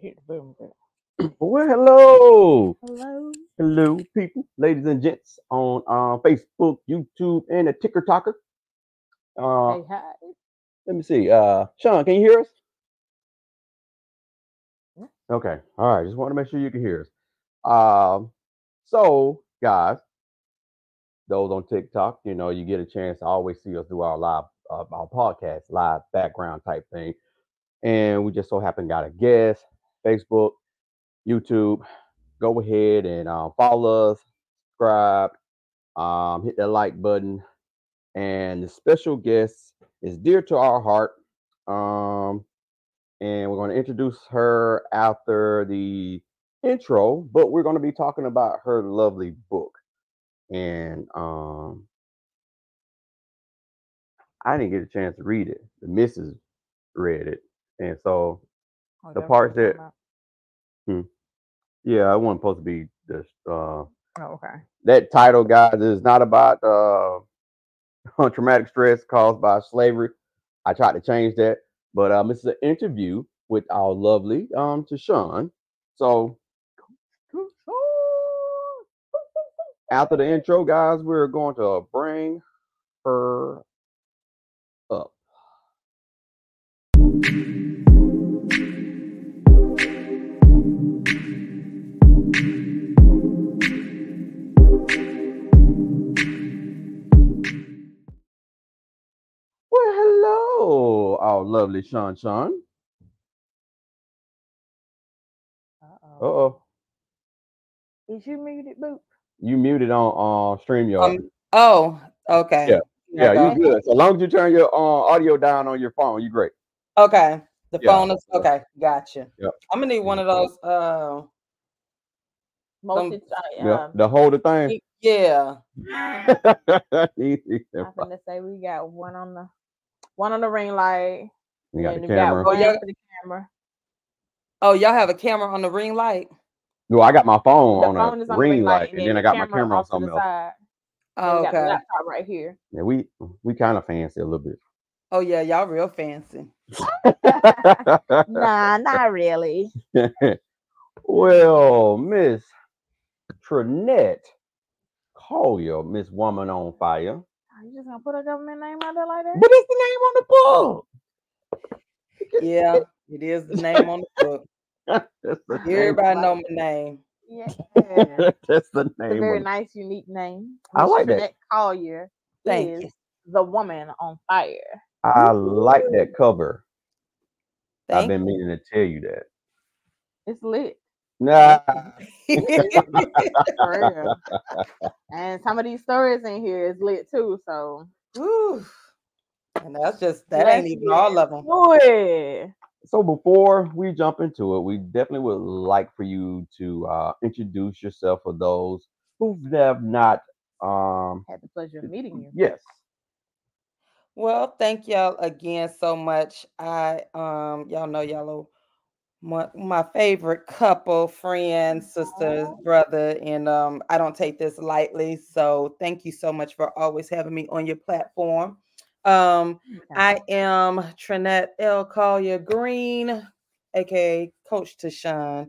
hit the boom button. Well, hello, Hello. hello, people, ladies and gents on uh, Facebook, YouTube, and the Ticker Talker. Uh, Hey, hi. let me see. Uh, Sean, can you hear us? Yeah. Okay. All right. Just want to make sure you can hear us. Um, so guys, those on TikTok, you know, you get a chance to always see us do our live, uh, our podcast, live background type thing, and we just so happen got a guest. Facebook, YouTube, go ahead and uh, follow us, subscribe, um, hit that like button, and the special guest is dear to our heart. Um, and we're going to introduce her after the intro, but we're going to be talking about her lovely book. And um, I didn't get a chance to read it. The missus read it, and so Oh, The parts that- talking yeah, I wasn't supposed to be this. Uh. Oh, okay. that title, guys, is not about uh, traumatic stress caused by slavery. I tried to change that, but um, this is an interview with our lovely um TaShon. So after the intro, guys, we're going to bring her up. Lovely Sean Sean. Uh Uh-oh. oh, Is you muted, Boop? you muted on uh StreamYard. Um, oh, okay. Yeah. yeah, go. you good. So long as you turn your uh, audio down on your phone, you great. Okay. The Yeah. phone is okay. Gotcha. Yep. I'm gonna need one of those. Uh, Multi- Yeah, um, the whole thing. yeah. I'm gonna say we got one on the one on the ring light. Got and the we camera. one Oh, yeah. for the camera. Oh, y'all have a camera on the ring light. No, I got my phone The on phone a on the ring light, and and then I got my camera on something the else. side. Oh, we got the oh, okay. laptop right here. Yeah, we we kind of fancy a little bit. Oh yeah, y'all real fancy. nah, not really. well, Miss Trinette Collier, Miss Woman on Fire. Are you just gonna put a government name out there like that? But it's the name on the book. Yeah, it is the name on the book. That's the name. Everybody know my name. Yeah. It's That's the a name. very on- nice, unique name. I Miss like that. Trinette Collier Thank is you. the woman on fire. I like that cover. I've been meaning to tell you that. It's lit. Nah. For real. and some of these stories in here is lit too. So Whew. And that's just that let's ain't even all of them. it. So before we jump into it, we definitely would like for you to uh, introduce yourself for those who have not. Um, Had the pleasure of meeting you. yes. Well, thank y'all again so much. I um y'all know y'all are my, my favorite couple, friend, sister, brother, and um I don't take this lightly. So thank you so much for always having me on your platform. Um. I am Trinette L. Collier Greene, aka Coach TaShon,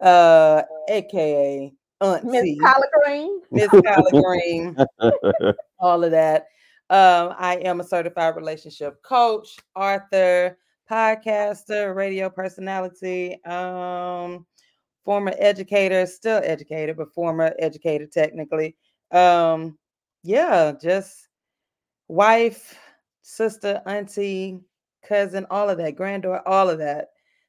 uh, aka Miss Auntie. Collard Green. Miss Collard Green all of that. Um, I am a certified relationship coach, author, podcaster, radio personality, um, former educator, still educator, but former educator technically. Um, yeah, just wife, sister, auntie, cousin, all of that, granddaughter, all of that.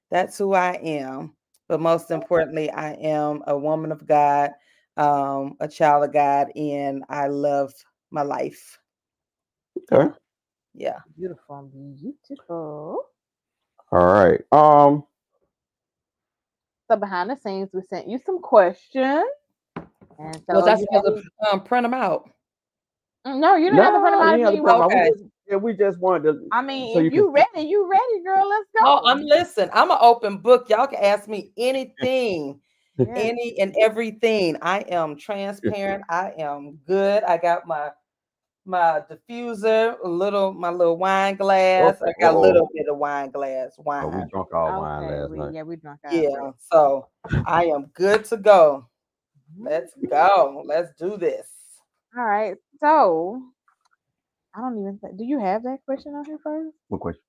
That's who I am. But most importantly, I am a woman of God, um, a child of God, and I love my life. Okay. Yeah. Beautiful, beautiful. All right. Um. So behind the scenes, we sent you some questions. And so well, that's you supposed have- to um, print them out. Mm, no, you didn't have to print them out. you if you have to want. print 'em out. Okay. Just- Yeah, we just wanted to. I mean, so if you you, can- ready, you ready, girl. Let's go. Oh, I'm listen. I'm an open book. Y'all can ask me anything, Yeah. any and everything. I am transparent. I am good. I got my my diffuser, a little my little wine glass. I got a Oh. little bit of wine glass, Oh, we wine. drunk all wine Okay, last we- night. Yeah, we drunk our Yeah, so I am good to go. Mm-hmm. Let's go. Let's do this. All right. So I don't even think. Do you have that question on here first? What question?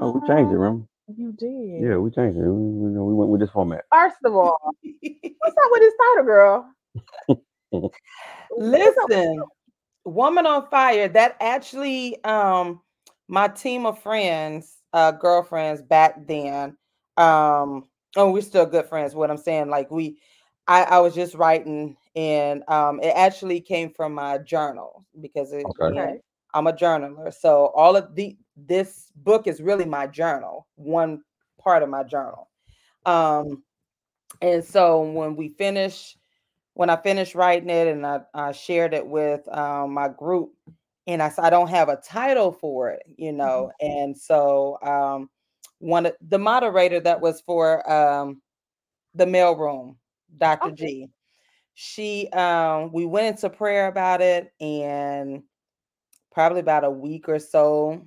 Oh, we changed it, Uh, remember? You did. Yeah, we changed it. We, we, we went with this format. First of all, what's up with this title, girl? What's up with- Listen, Woman on Fire, that actually um my team of friends, uh girlfriends back then. Um oh we're still good friends. What I'm saying, like we I, I was just writing and um it actually came from my journal because it, Okay. again, Okay. I'm a journaler. So all of the this book is really my journal, one part of my journal. Um and so when we finish when I finished writing it and I, I shared it with um, my group and I said I don't have a title for it, you know. And so um one of the moderator that was for um the Male Room, Dr. Okay. G, she um we went into prayer about it and probably about a week or so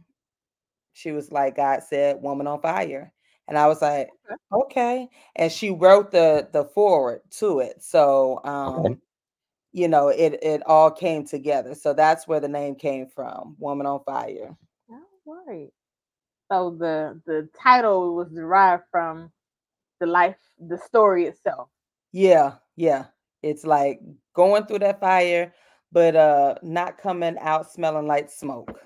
she was like god said woman on fire. And i was like Okay. okay. And she wrote the the forward to it. So um you know it it all came together. So that's where the name came from woman on fire. All right. So the the title was derived from the life, the story itself. yeah yeah it's like going through that fire but uh not coming out smelling like smoke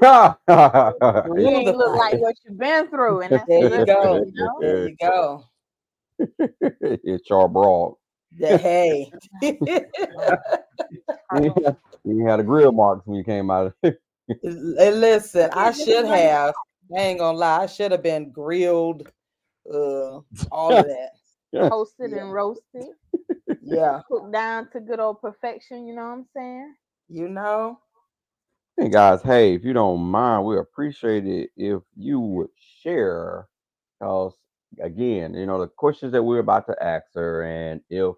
You ain't look like what you've been through, and that's There you go. you know? there you go it's Char-Broil. the hey You had- a grill marks when you came out. L- Listen, I should have. I ain't gonna lie. I should have been grilled. Uh, all of that. Toasted Yeah. and roasted, Yeah, cooked down to good old perfection. You know what I'm saying? you know. Hey guys, hey, if you don't mind, we appreciate it if you would share. Because again, you know, the questions that we're about to ask her, and if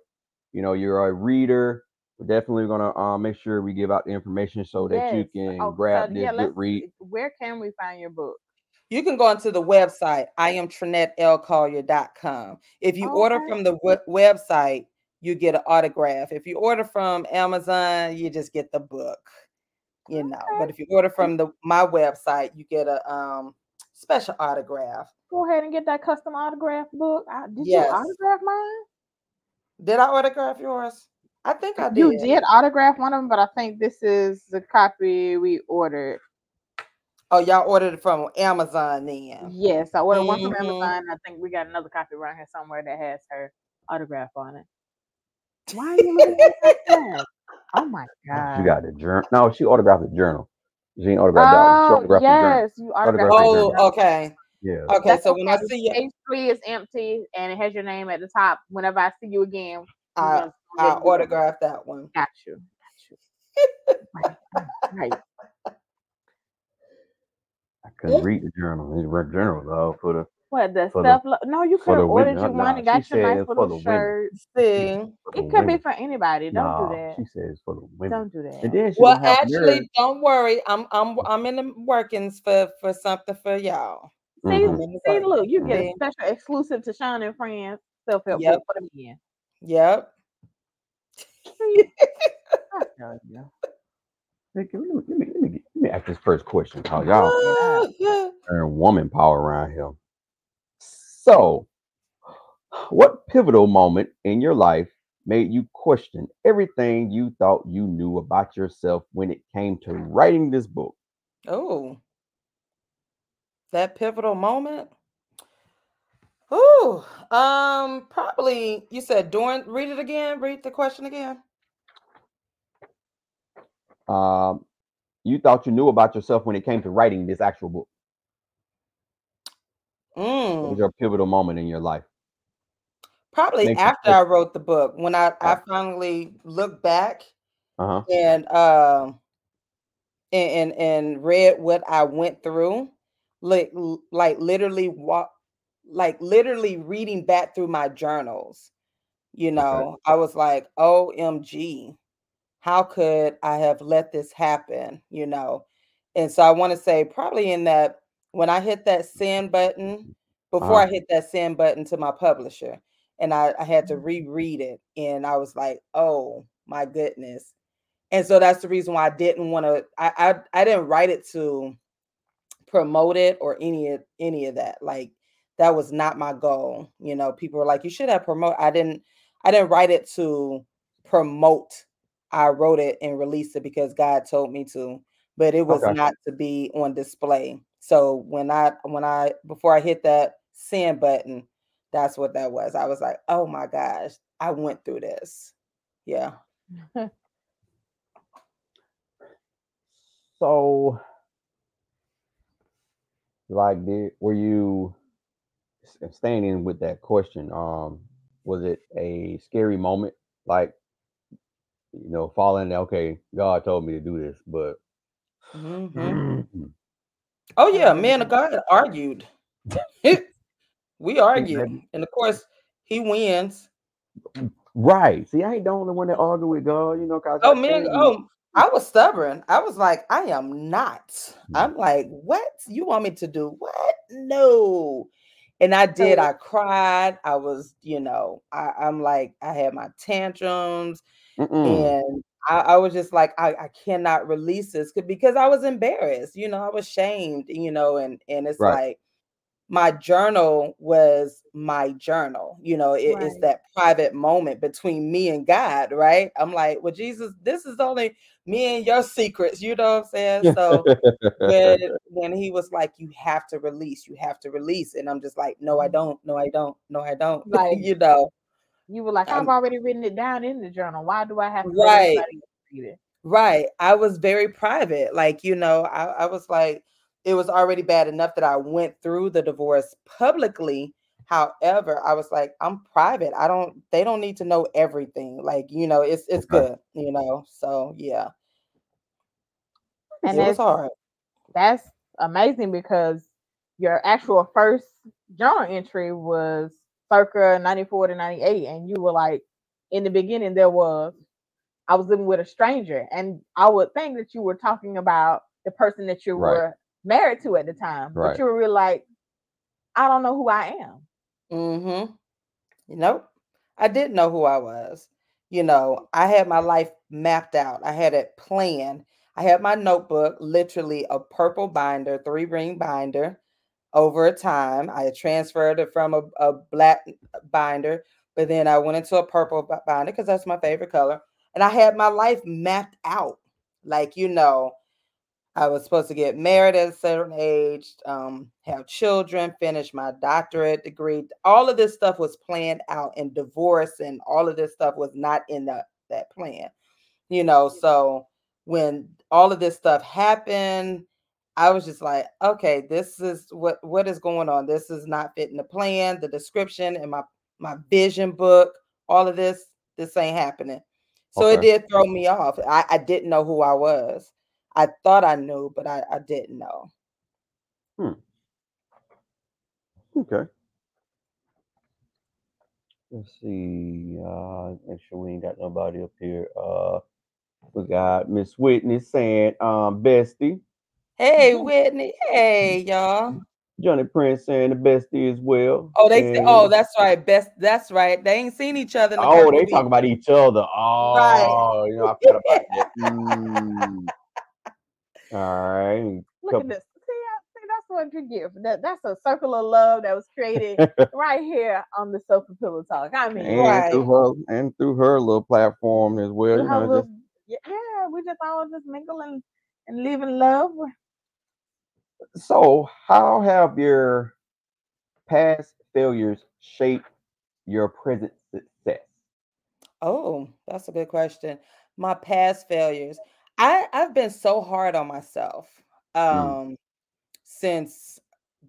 you know you're a reader, we're definitely gonna uh, make sure we give out the information so that you can Oh, grab so, this yeah, good read. Where can we find your book? You can go onto the website. I am TrinetteLcollier.com. If you order from the we- website, you get an autograph. If you order from Amazon, you just get the book. You know, but if you order from the my website, you get a um special autograph. Go ahead and get that custom autograph book. I, did Yes. you autograph mine? Did I autograph yours? I think I did. You did autograph one of them, but I think this is the copy we ordered. Oh, y'all ordered it from Amazon then. Yes, I ordered one from Mhm. Amazon. I think we got another copy around here somewhere that has her autograph on it. Why are you looking at that? tab? Oh my god! She got the journal. No, she autographed the journal. She ain't autographed that. She Oh autographed the journal. yes, you autographed. Autographed the the Oh, journal. okay. Yeah. Okay, That's so when I see you, page three is empty and it has your name at the top. Whenever I see you again, I, I get you. autograph that one. Got you. Got you. right, right, right. I couldn't read the journal. It's read journal though for the What the For the- stuff? lo- no, you could have ordered women. you Nah, one and got your nice little the women. shirt. See, It could be for anybody. Don't Nah, do that. She says for the women. Don't do that. And then she well, gonna actually, nerve. don't worry. I'm I'm I'm in the workings for for something for y'all. See, Mhm. I'm in the see, look, you get a special exclusive to Sean and Friends self help Yep. book for the men. Yep. I tell you. Hey, can- Let me, let me, let me, get- let me ask this first question. Cause y'all Yeah. earn woman power around here. So, what pivotal moment in your life made you question everything you thought you knew about yourself when it came to writing this book? Oh, that pivotal moment. Oh, um, probably you said during. Read it again. Read the question again. Um, you thought you knew about yourself when it came to writing this actual book. What was Mm, your pivotal moment in your life? probably Makes after I wrote the book, when I I finally looked back Uh huh. and um and, and and read what I went through, like like literally what like literally reading back through my journals. You know, I was like, OMG, how could I have let this happen? You know, and so I want to say probably in that when I hit that send button before Uh-huh. I hit that send button to my publisher, and I, I had to Mhm. reread it, and I was like, oh my goodness. And so that's the reason why I didn't want to. I, I I didn't write it to promote it or any of any of that. Like that was not my goal. You know, people were like, you should have promote. I didn't I didn't write it to promote. I wrote it and released it because God told me to, but it was Okay. not to be on display. So when I when I before I hit that send button, that's what that was. I was like, oh my gosh, I went through this. Yeah. So, like, did were you s- staying in with that question? Um, was it a scary moment? Like, you know, falling. Okay, God told me to do this, but Mhm. Oh yeah, man of God argued. we argued, and of course he wins. right. See, I ain't the only one that argue with God. You know, cause Oh I man, oh I was stubborn. I was like, I am not. Mm. I'm like, what? You want me to do what? No. And I did. I cried. I was, you know, I, I'm like, I had my tantrums, mm-mm, and I, I was just like, I, I cannot release this because I was embarrassed. You know, I was shamed. You know, and and it's right, like my journal was my journal. You know, it- it's Right. that private moment between me and God, right? I'm like, well, Jesus, this is only me and your secrets. You know what I'm saying? So when when he was like, you have to release, you have to release, and I'm just like, no, I Mhm. don't, no, I don't, no, I don't. Like you know, you were like, I've I'm already written it down in the journal. Why do I have to let right. read it? Right. I was very private. Like, you know, I, I was like, it was already bad enough that I went through the divorce publicly. However, I was like, I'm private. I don't, they don't need to know everything. Like, you know, it's it's okay, good, you know. So yeah, And it was that's hard. that's amazing because your actual first journal entry was circa 94 to 98 and you were like in the beginning there was i was living with a stranger and i would think that you were talking about the person that you right, were married to at the time but you were really like i don't know who i am Mm-hmm. Nope. I didn't know who I was. You know, I had my life mapped out. I had it planned. I had my notebook, literally a purple binder, three ring binder over time. I had transferred it from a, a black binder, but then I went into a purple binder because that's my favorite color. And I had my life mapped out. Like, you know, I was supposed to get married at a certain age, um, have children, finish my doctorate degree. All of this stuff was planned out, and divorce and all of this stuff was not in that that plan. You know, so when all of this stuff happened, I was just like, okay, this is what what is going on. This is not fitting the plan, the description, and my my vision book. All of this, this ain't happening. So it did throw me off. I, I didn't know who I was. I thought I knew, but I, I didn't know. hmm, okay. Let's see. Uh, make sure we ain't got nobody up here. Uh, we got Miss Whitney saying, um, bestie. Hey, Whitney. Hey, y'all. Johnny Prince saying the bestie as well. Oh, they say, oh, that's right. Best, that's right. They ain't seen each other in a oh, they talk about each other. Right. Oh, you know, I forgot about that. Mm. All right. look at this see, see that's what you give that that's a circle of love that was created right here on the sofa pillow talk i mean and Right. through her and through her little platform as well. you You know, little, just yeah we just all just mingle and, and live in love so how have your past failures shaped your present success? Oh, that's a good question. My past failures. I I've been so hard on myself Mm. um since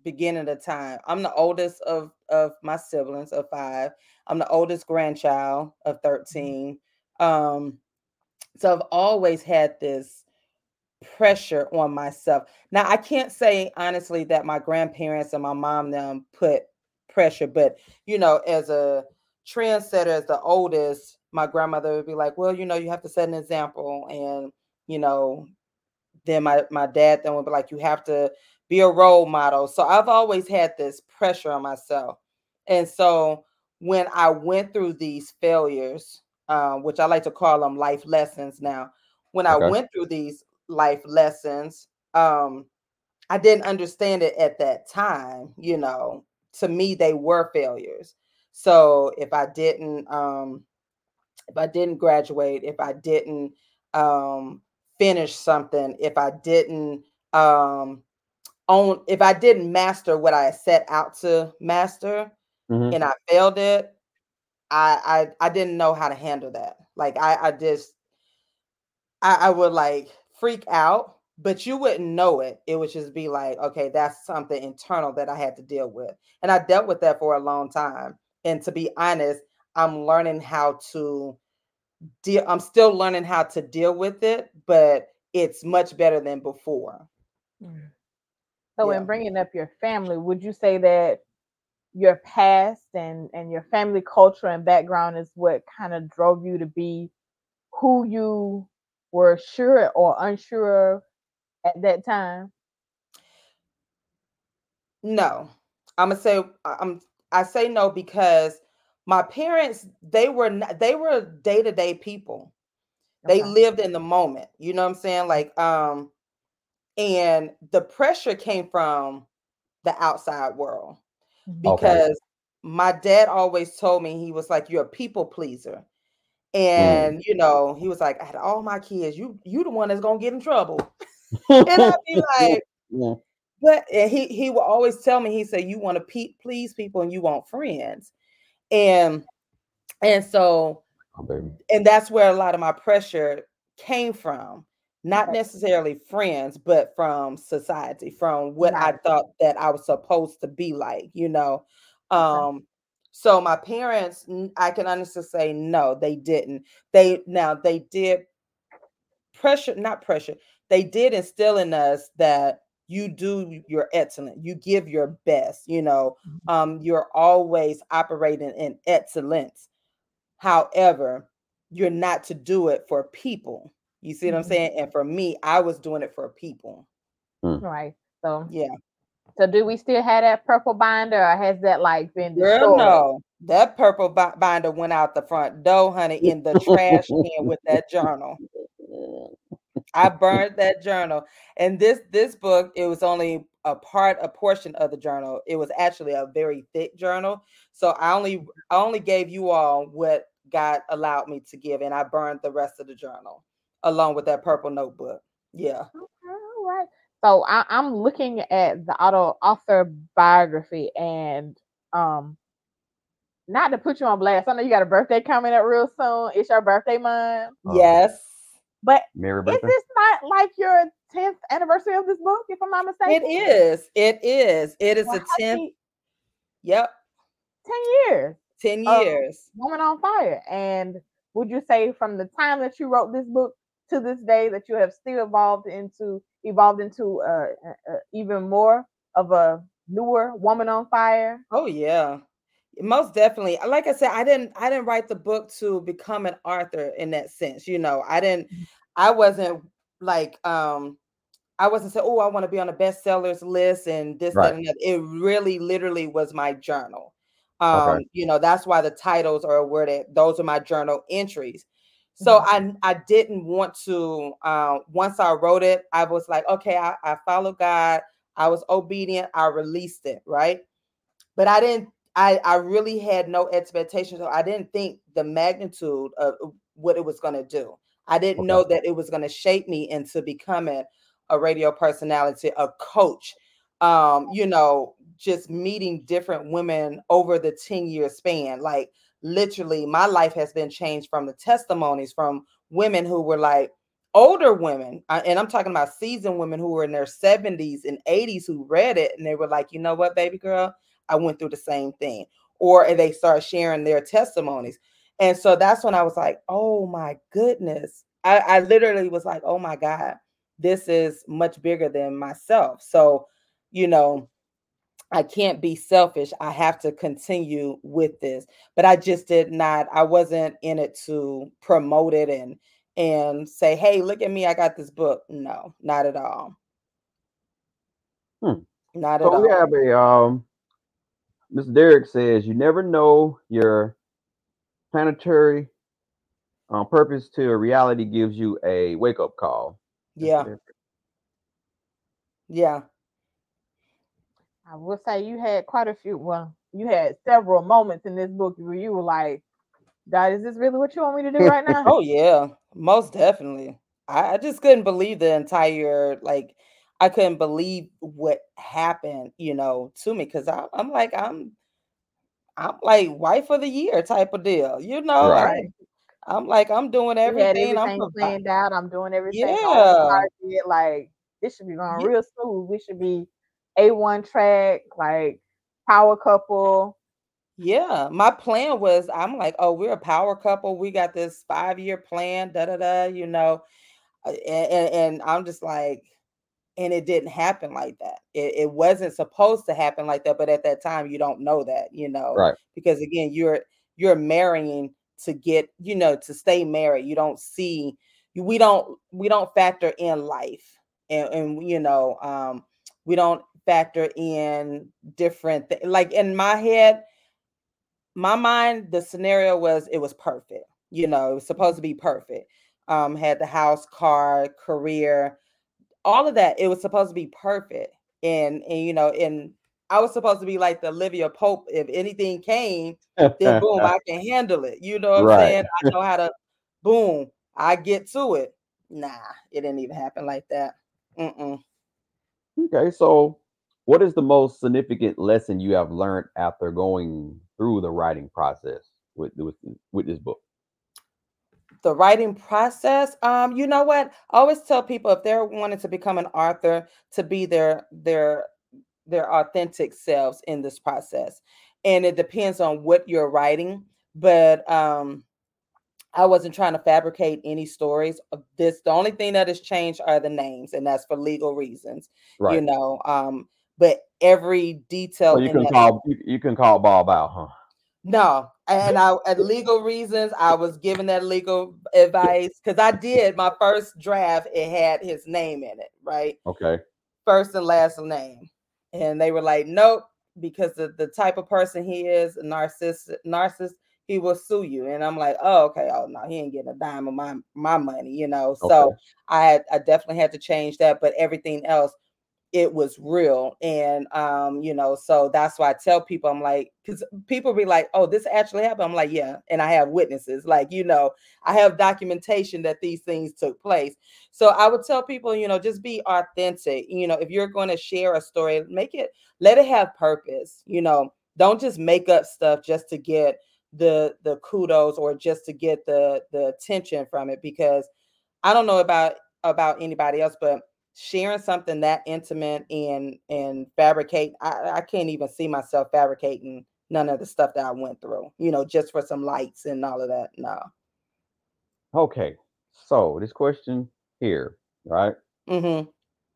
beginning of time. I'm the oldest of of my siblings of 5. I'm the oldest grandchild of 13. Um so I've always had this pressure on myself. Now I can't say honestly that my grandparents and my mom them put pressure, but you know, as a trendsetter, as the oldest, my grandmother would be like, "Well, you know, you have to set an example," and you know, then my my dad then would be like, "You have to be a role model." So I've always had this pressure on myself, and so when I went through these failures, uh, which I like to call them life lessons now, when okay. I went through these life lessons, um, I didn't understand it at that time. You know, to me, they were failures. So if I didn't, um, if I didn't graduate, if I didn't um, finish something, if I didn't um, own, if I didn't master what I set out to master, mm-hmm. and I failed it, I, I I didn't know how to handle that. Like I I just I, I would like freak out, but you wouldn't know it. It would just be like, okay, that's something internal that I had to deal with. And I dealt with that for a long time. And to be honest, I'm learning how to deal I'm still learning how to deal with it, but it's much better than before. Mm. So yeah. in bringing up your family, would you say that your past and and your family culture and background is what kind of drove you to be who you were sure or unsure at that time? No. I'm gonna say I'm I say no because my parents they were not, they were day-to-day people. Okay. They lived in the moment. You know what I'm saying? Like um and the pressure came from the outside world because okay. my dad always told me he was like you're a people pleaser mm. And mm. you know he was like I had all my kids you you the one that's gonna get in trouble and i'd be like yeah. but he he would always tell me he said you want to pe- please people and you want friends and and so oh, and that's where a lot of my pressure came from not necessarily friends, but from society, from what. I thought that I was supposed to be like, you know. Um, so my parents, I can honestly say no, they didn't. They now they did pressure, not pressure, they did instill in us that you do your excellent, you give your best, you know, mm-hmm. um, you're always operating in excellence. However, you're not to do it for people you see what I'm mm-hmm. saying? And for me, I was doing it for people. Mm. Right. So yeah. So do we still have that purple binder, or has that like been destroyed? Girl, no, that purple binder went out the front door, honey, in the trash can with that journal. I burned that journal, and this this book it was only a part, a portion of the journal. It was actually a very thick journal, so I only I only gave you all what God allowed me to give, and I burned the rest of the journal along with that purple notebook. Yeah. Okay, all right. So I, am looking at the auto author biography and um not to put you on blast. I know you got a birthday coming up real soon. It's your birthday month. Uh, yes. But Merry birthday. is this not like your 10th anniversary of this book, if I'm not mistaken? It is. It is. It is well, the 10th. Yep. 10 years. 10 years. Woman on Fire. And would you say from the time that you wrote this book to this day that you have still evolved into evolved into uh, uh, even more of a newer woman on fire oh yeah most definitely like i said i didn't i didn't write the book to become an author in that sense you know i didn't mm-hmm. i wasn't like um i wasn't saying oh i want to be on a bestsellers list and this right. that, and that. it really literally was my journal um okay. you know that's why the titles are worded those are my journal entries so mm-hmm. I I didn't want to. Uh, once I wrote it, I was like, okay, I, I followed God. I was obedient. I released it, right? But I didn't. I I really had no expectations. So I didn't think the magnitude of what it was going to do. I didn't okay. know that it was going to shape me into becoming a radio personality, a coach. Um, you know, just meeting different women over the 10 year span. Like literally my life has been changed from the testimonies from women who were like older women uh, and i'm talking about seasoned women who were in their 70s and 80s who read it and they were like you know what baby girl? I went through the same thing. Or they start sharing their testimonies. And so that's when i was like oh my goodness. I, I literally was like oh my god this is much bigger than myself. So you know I can't be selfish. I have to continue with this. But I just did not, I wasn't in it to promote it and and say, hey, look at me, I got this book. No, not at all. Hmm. Not at So all. we have a um Mr. Derek says you never know your planetary um, purpose to reality gives you a wake up call. Yeah, yeah. I will say you had quite a few. Well, you had several moments in this book where you were like, "God, is this really what you want me to do right now?" Oh yeah, most definitely. I, I just couldn't believe the entire like I couldn't believe what happened, you know, to me because I'm like I'm I'm like wife of the year type of deal, you know. Right. I'm, I'm like I'm doing You had everything. I'm everything planned out. I'm doing everything Yeah. Like this should be going Yeah. real smooth. We should be a one track, like power couple. Yeah, my plan was I'm like, oh, we're a power couple. We got this five year plan, da da da, you know, uh, and, and, and I'm just like, and it didn't happen like that. It, it wasn't supposed to happen like that, but at that time, you don't know that, you know, Right. because again, you're you're marrying to get, you know, to stay married. You don't see, you- we don't we don't factor in life, and and you know, um, we don't factor in different thi- like in my head my mind the scenario was it was perfect you know it was supposed to be perfect um had the house car career all of that it was supposed to be perfect and and you know and i was supposed to be like the olivia pope if anything came then boom i can handle it you know what Right. i'm saying i know how to boom i get to it nah it didn't even happen like that Mm-mm. Okay, so what is the most significant lesson you have learned after going through the writing process with with, with this book? the writing process? Um you know what? I always tell people if they're wanting to become an author to be their their their authentic selves in this process. And it depends on what you're writing but um i wasn't trying to fabricate any stories. Of this the only thing that has changed are the names and that's for legal reasons Right. you know? Um but every detail so you can call you, you can call Bob out, huh? no, and I at legal reasons, I was given that legal advice because I did my first draft. It had his name in it, right, Okay. first and last name, and they were like, "Nope," because the the type of person he is, a narcissist, narcissist, he will sue you. And I'm like, "Oh, okay. Oh no, he ain't getting a dime of my my money," you know. So I had I definitely had to change that, but everything else it was real and um you know so that's why i tell people i'm like because people be like oh this actually happened? I'm like yeah and i have witnesses. Like you know i have documentation that these things took place. So i would tell people you know just be authentic you know if you're going to share a story make it let it have purpose you know don't just make up stuff just to get the the kudos or just to get the the attention from it because i don't know about about anybody else but sharing something that intimate and and fabricate I, I can't even see myself fabricating none of the stuff that i went through you know just for some lights and all of that no Okay. So this question here, right? mm-hmm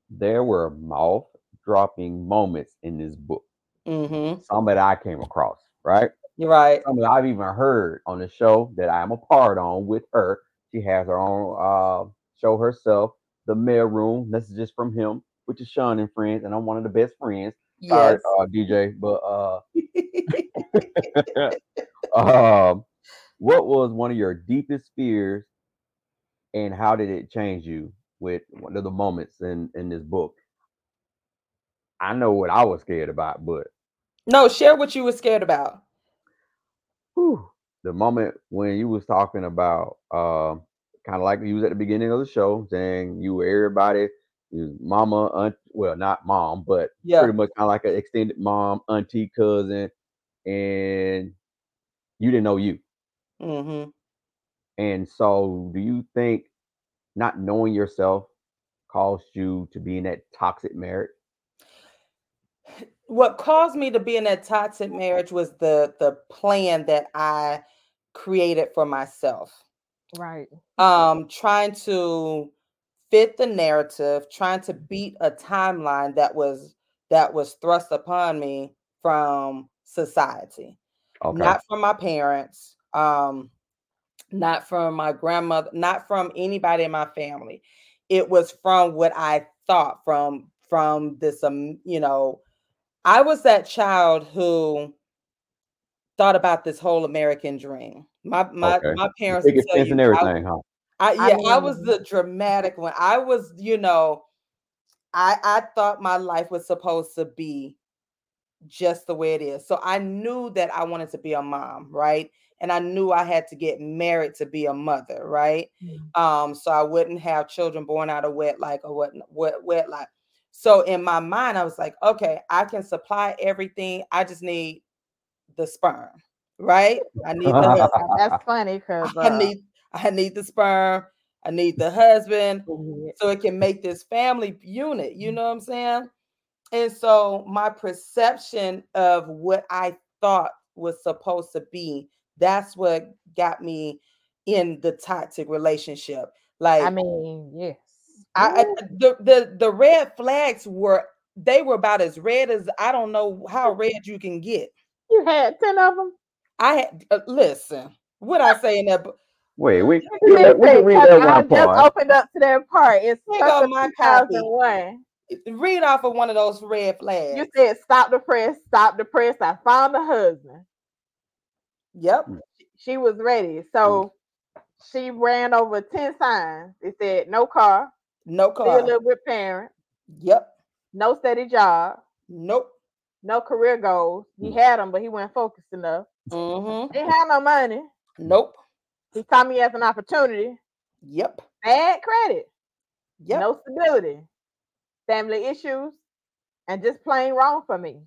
There were mouth dropping moments in this book. mm-hmm Some that I came across, right? you're right Some that I've even heard on the show that I'm a part on with her. She has her own uh, show herself, The Male Room. This is just from him, which is Sean and friends, and I'm one of the best friends. Sorry, yes uh, DJ, but uh, um, what was one of your deepest fears, and how did it change you with one of the moments in in this book? I know what I was scared about, but no share what you were scared about whew, the moment when you was talking about, um, kind of like you was at the beginning of the show, saying you were everybody, you mama, aunt, well, not mom, but yeah pretty much kind of like an extended mom, auntie, cousin, and you didn't know you. mm-hmm And so, do you think not knowing yourself caused you to be in that toxic marriage? what caused me to be in that toxic marriage was the the plan that i created for myself Right. um trying to fit the narrative trying to beat a timeline that was that was thrust upon me from society, Okay. not from my parents, um, not from my grandmother, not from anybody in my family. It was from what I thought from from this um, you know, I was that child who thought about this whole American dream. My my Okay. my parents would tell you and I everything, huh? I I yeah, I was the dramatic one. I was, you know, I I thought my life was supposed to be just the way it is. So I knew that I wanted to be a mom, right? And I knew I had to get married to be a mother, right? Mhm. Um, so I wouldn't have children born out of wedlock or what what wedlock. So in my mind, I was like, okay, I can supply everything. I just need the sperm, right? I need the. That's funny because I need I need the sperm, I need the husband, uh, so it can make this family unit. You know what I'm saying? And so my perception of what I thought was supposed to be, that's what got me in the toxic relationship. Like I mean, yes. I, I the, the the red flags were they were about as red as I don't know how red you can get. you had ten of them. I had uh, listen, what I say in that book. Wait, we, we, we can read Because that I one just opened up to that part. It's Here go circa my copy. 2001. read off of one of those red flags. You said stop the press, stop the press. I found the husband. yep. She was ready. So she ran over 10 signs. It said no car, No still car. live with parents, Yep. no steady job, Nope. no career goals. He Mm. had them, but he wasn't focused enough. Mm-hmm. He had no money. Nope. He saw me as an opportunity. Yep. Bad credit, Yep. no stability, family issues, and just plain wrong for me.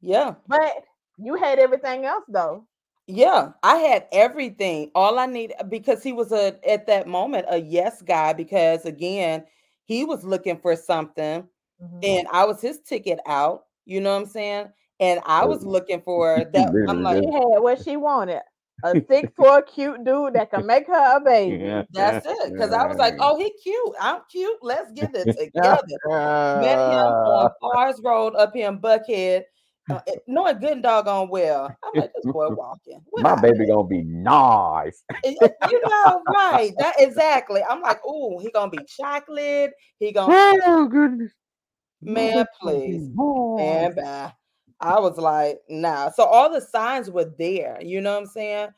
Yeah. But you had everything else though. Yeah. I had everything. All I need because he was a at that moment a yes guy because again he was looking for something Mhm. and I was his ticket out. You know what I'm saying? And I was Oh. looking for that. I'm like, She had what she wanted. A six four cute dude that can make her a baby. that's it. Because I was like, oh, he cute. I'm cute. Let's get it together. Met him on Fars Road up here in Buckhead, uh, eh, knowing good and doggone well. I'm like, this boy walking. What My I baby do? gonna be nice. You know, right? That exactly. I'm like, oh, he gonna be chocolate. He gonna Oh goodness. man, please, man, bye. I was like, nah. So all the signs were there. You know what I'm saying?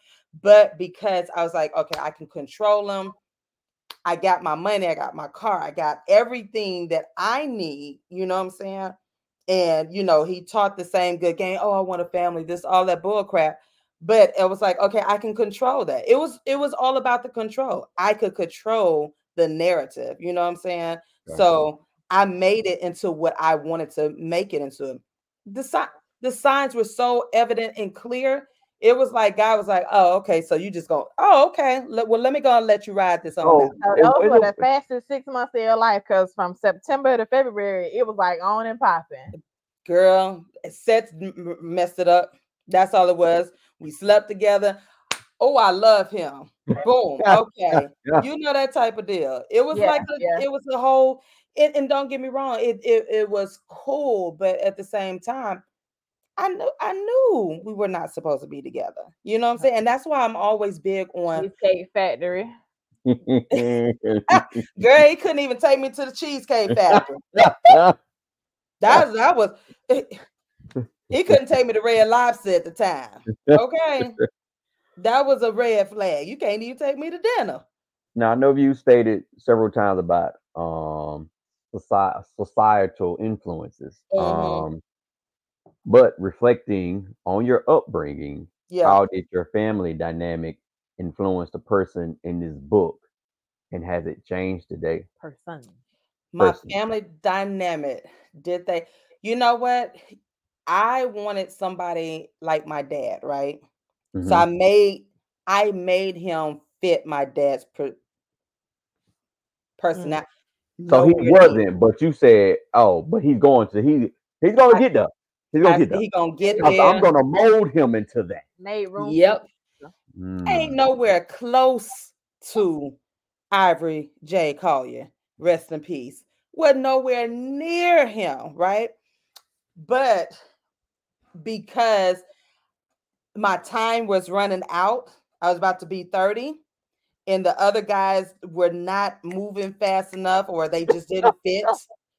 But because I was like, okay, I can control them. I got my money, I got my car, I got everything that I need. You know what I'm saying? And you know, he taught the same good game. Oh, I want a family, this, all that bull crap. But it was like, okay, I can control that. It was it was all about the control. I could control the narrative, you know what I'm saying? Gotcha. So I made it into what I wanted to make it into. The si- the signs were so evident and clear. It was like God was like, "Oh, okay, so you just go, oh, okay. Let, well, let me go and let you ride this on." Oh, out." So those it were was- the fastest six months of your life because from September to February, it was like on and popping. girl sets m- m- messed it up that's all it was we slept together oh i love him boom okay Yeah. you know that type of deal it was Yeah, like a, yeah. it was a whole it, and don't get me wrong it, it it was cool but at the same time i knew i knew we were not supposed to be together you know what i'm saying and that's why i'm always big on Cheesecake Factory. girl he couldn't even take me to the cheesecake factory That was, that was he couldn't take me to Red Lobster at the time. Okay. That was a red flag. You can't even take me to dinner. now I know you stated several times about um soci- societal influences. Mhm. Um but reflecting on your upbringing, Yeah. how did your family dynamic influence the person in this book? And has it changed today? Person. My person. family dynamic. Did they you know what? I wanted somebody like my dad, right? So Mhm. I made I made him fit my dad's per- personality. So he wasn't, but you said, "Oh, but he's going to he he's going to I- get there. He's gonna said get there. he gonna get 'Cause there. I'm going to mold him into that." Made room. for Yep. ain't Mm. nowhere close to Ivory J. Collier. Rest in peace. Wasn't nowhere near him, right? but because my time was running out, I was about to be 30, and the other guys were not moving fast enough or they just didn't fit.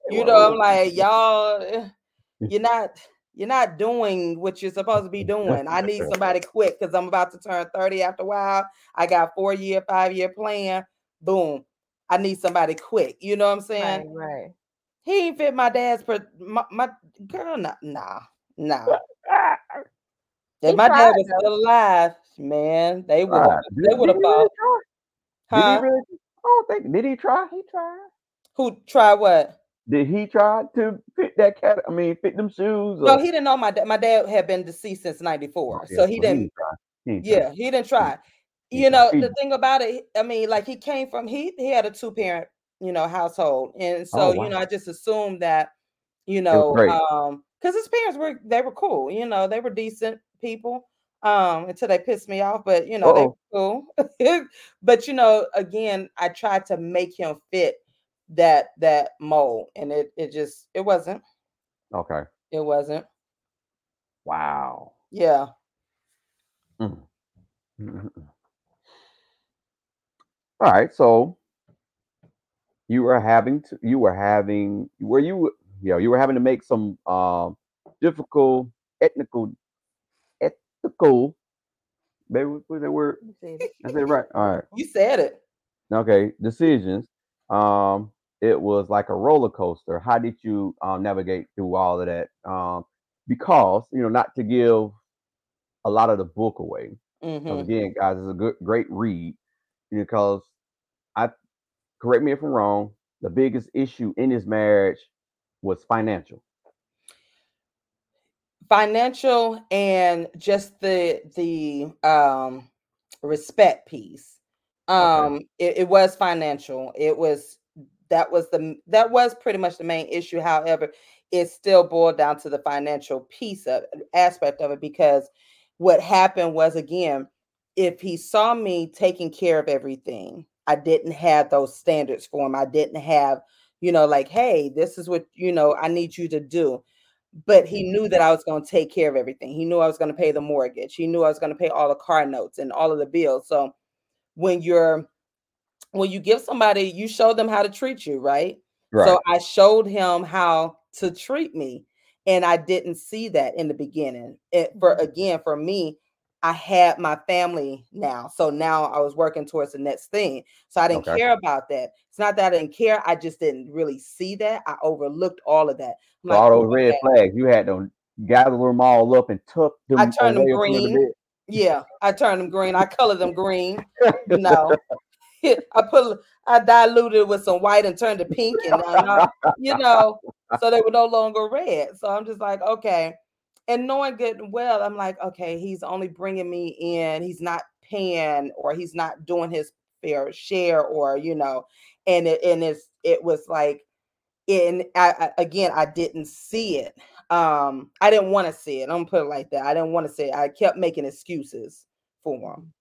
You know, I'm like, y'all, you're not you're not doing what you're supposed to be doing. I need somebody quick because I'm about to turn 30 after a while. I got four year, five year plan. Boom. I need somebody quick. You know what I'm saying? Right, right. He ain't fit my dad's per my, my girl. Nah, nah, nah. If my dad was still alive, man, they would have Right. they would have fought. Try? Did he really? I don't think. Did he try? He tried. Who try what? Did he try to fit that cat? I mean, fit them shoes? No, he didn't know my dad. My dad had been deceased since '94, Okay, so he didn't. didn't. He didn't try. Yeah, he didn't try. He You know, tried. the thing about it, I mean, like he came from he he had a two parent, you know, household, and so Oh, you know. I just assumed that, you know, um, because his parents were they were cool, you know, they were decent people, um, until they pissed me off, but you know, they cool. but you know, again, I tried to make him fit that that mold, and it it just it wasn't, Okay. it wasn't. Wow. Yeah. Mm. All right. So you were having to. You were having. Were you? Yeah. You were having to make some um difficult ethnical, ethical. Maybe what was that word? You said it. I said right. All right. You said it. Okay, decisions. Um, it was like a roller coaster. How did you um, navigate through all of that? Um, because you know, not to give a lot of the book away. Mhm. again, guys, it's a good, great read. Because I correct me if I'm wrong. The biggest issue in his marriage was financial. Financial and just the the um respect piece. Um it, it was financial. It was that was the that was pretty much the main issue. However it still boiled down to the financial piece of aspect of it because what happened was again if he saw me taking care of everything i didn't have those standards for him. I didn't have you know like hey this is what you know i need you to do but he mm-hmm. knew that I was going to take care of everything. He knew I was going to pay the mortgage. He knew I was going to pay all the car notes and all of the bills. So when you're when you give somebody, you show them how to treat you, right? So I showed him how to treat me, and I didn't see that in the beginning. It, for mm-hmm. again, for me, I had my family now, so now I was working towards the next thing. So I didn't Okay. care about that. It's not that I didn't care; I just didn't really see that. I overlooked all of that. So like, all "Oh, those red okay." flags, you had to gather them all up and tuck them. I turned them green. Yeah, I turned them green. I colored them green. No, I put I diluted it with some white and turned to pink, and uh, you know, so they were no longer red. So I'm just like, okay. And knowing good and well, I'm like, okay, he's only bringing me in. He's not paying, or he's not doing his fair share, or you know, and it and it's it was like, and I, I again, I didn't see it. Um, I didn't want to see it. I'm gonna put it like that. I didn't want to see it. I kept making excuses for him.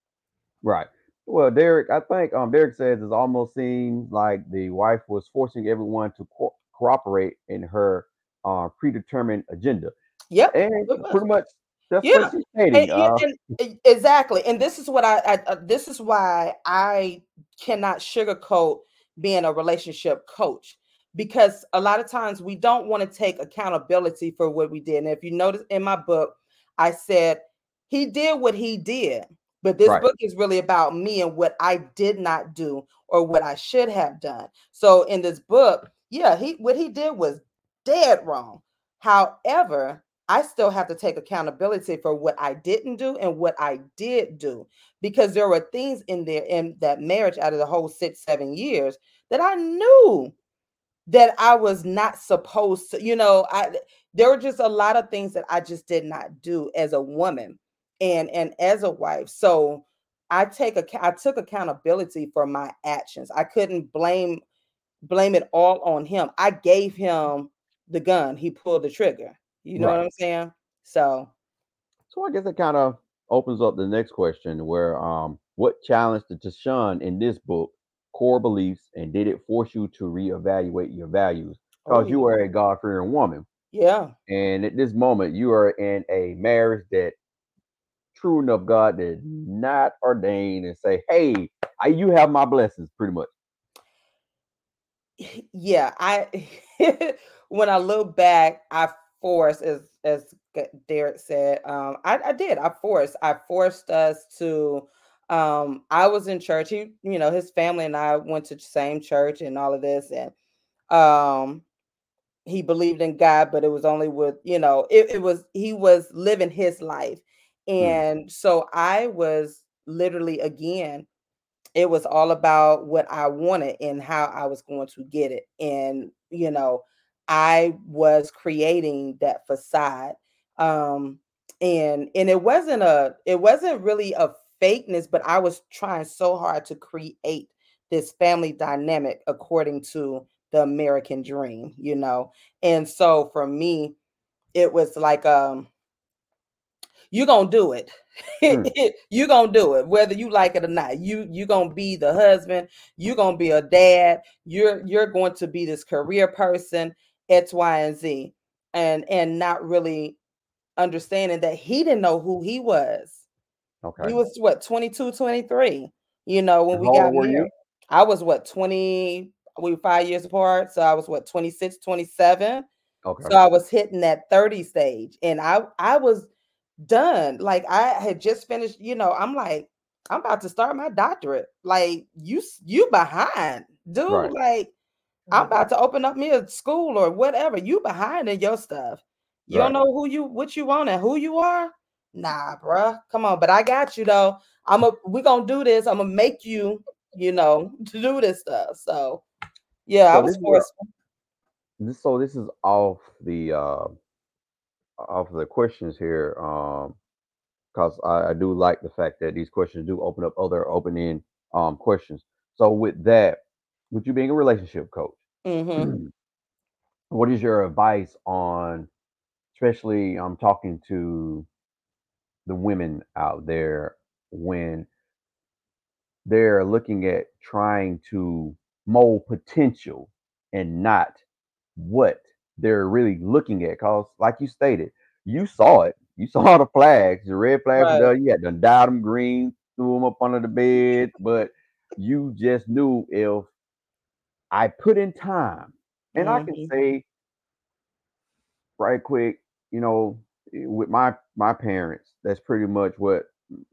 Right. Well, Derek, I think um Derek says it almost seems like the wife was forcing everyone to co- cooperate in her uh, predetermined agenda, Yep. and pretty much that's Yeah. And, uh, and- and- exactly and this is what I, I uh, this is why i cannot sugarcoat being a relationship coach because a lot of times we don't want to take accountability for what we did and if you notice in my book i said he did what he did but this Right. book is really about me and what i did not do or what i should have done so in this book yeah he what he did was dead wrong however I still have to take accountability for what I didn't do and what I did do because there were things in there in that marriage out of the whole six, seven years that I knew that I was not supposed to, you know, I there were just a lot of things that I just did not do as a woman and and as a wife. So I take a I took accountability for my actions. I couldn't blame blame it all on him. I gave him the gun. He pulled the trigger. You know what I'm saying? So so I guess it kind of opens up the next question, where um, what challenged the TaShon in this book core beliefs, and did it force you to reevaluate your values? Because oh, you were a God fearing woman. Yeah. And at this moment, you are in a marriage that true enough God did not ordain and say, hey, I, you have my blessings, pretty much. Yeah, I when I look back, I forced as as Derek said, um, I, I did. I forced. I forced us to um I was in church. He, you know, his family and I went to the same church and all of this, and um he believed in God, but it was only with, you know, it, it was he was living his life. Mm. And mm. so I was literally again, it was all about what I wanted and how I was going to get it. And, you know, I was creating that facade. Um, and and it wasn't a it wasn't really a fakeness, but I was trying so hard to create this family dynamic according to the American dream, you know. And so for me, it was like um you're gonna do it. Mm. you're gonna do it, whether you like it or not. You you're gonna be the husband, you're gonna be a dad, you're you're going to be this career person, X, Y, and Z. And and not really understanding that he didn't know who he was. Okay. He was what 22, 23. You know, when we got married. You? I was what 20, we were five years apart. So I was what 26, 27. Okay. So I was hitting that 30 stage and I I was done. Like I had just finished, you know, I'm like, I'm about to start my doctorate. Like you you behind, dude. Right. Like I'm about to open up me a school or whatever. You behind in your stuff. You right. don't know who you what you want and who you are. Nah, bruh. Come on, but I got you though. I'm a we gonna do this. I'm gonna make you, you know, to do this stuff. So yeah, so I was forced. This, so this is off the uh off the questions here, um, because I, I do like the fact that these questions do open up other open end um questions. So with that, with you being a relationship coach, mm-hmm. what is your advice on, especially I'm talking to the women out there when they're looking at trying to mold potential and not what they're really looking at. Cause like you stated, you saw it. You saw the flags, the red flags. Right. You had to dye them green, threw them up under the bed, but you just knew if I put in time, and mm-hmm. I can mm-hmm. say right quick, you know, with my my parents, that's pretty much what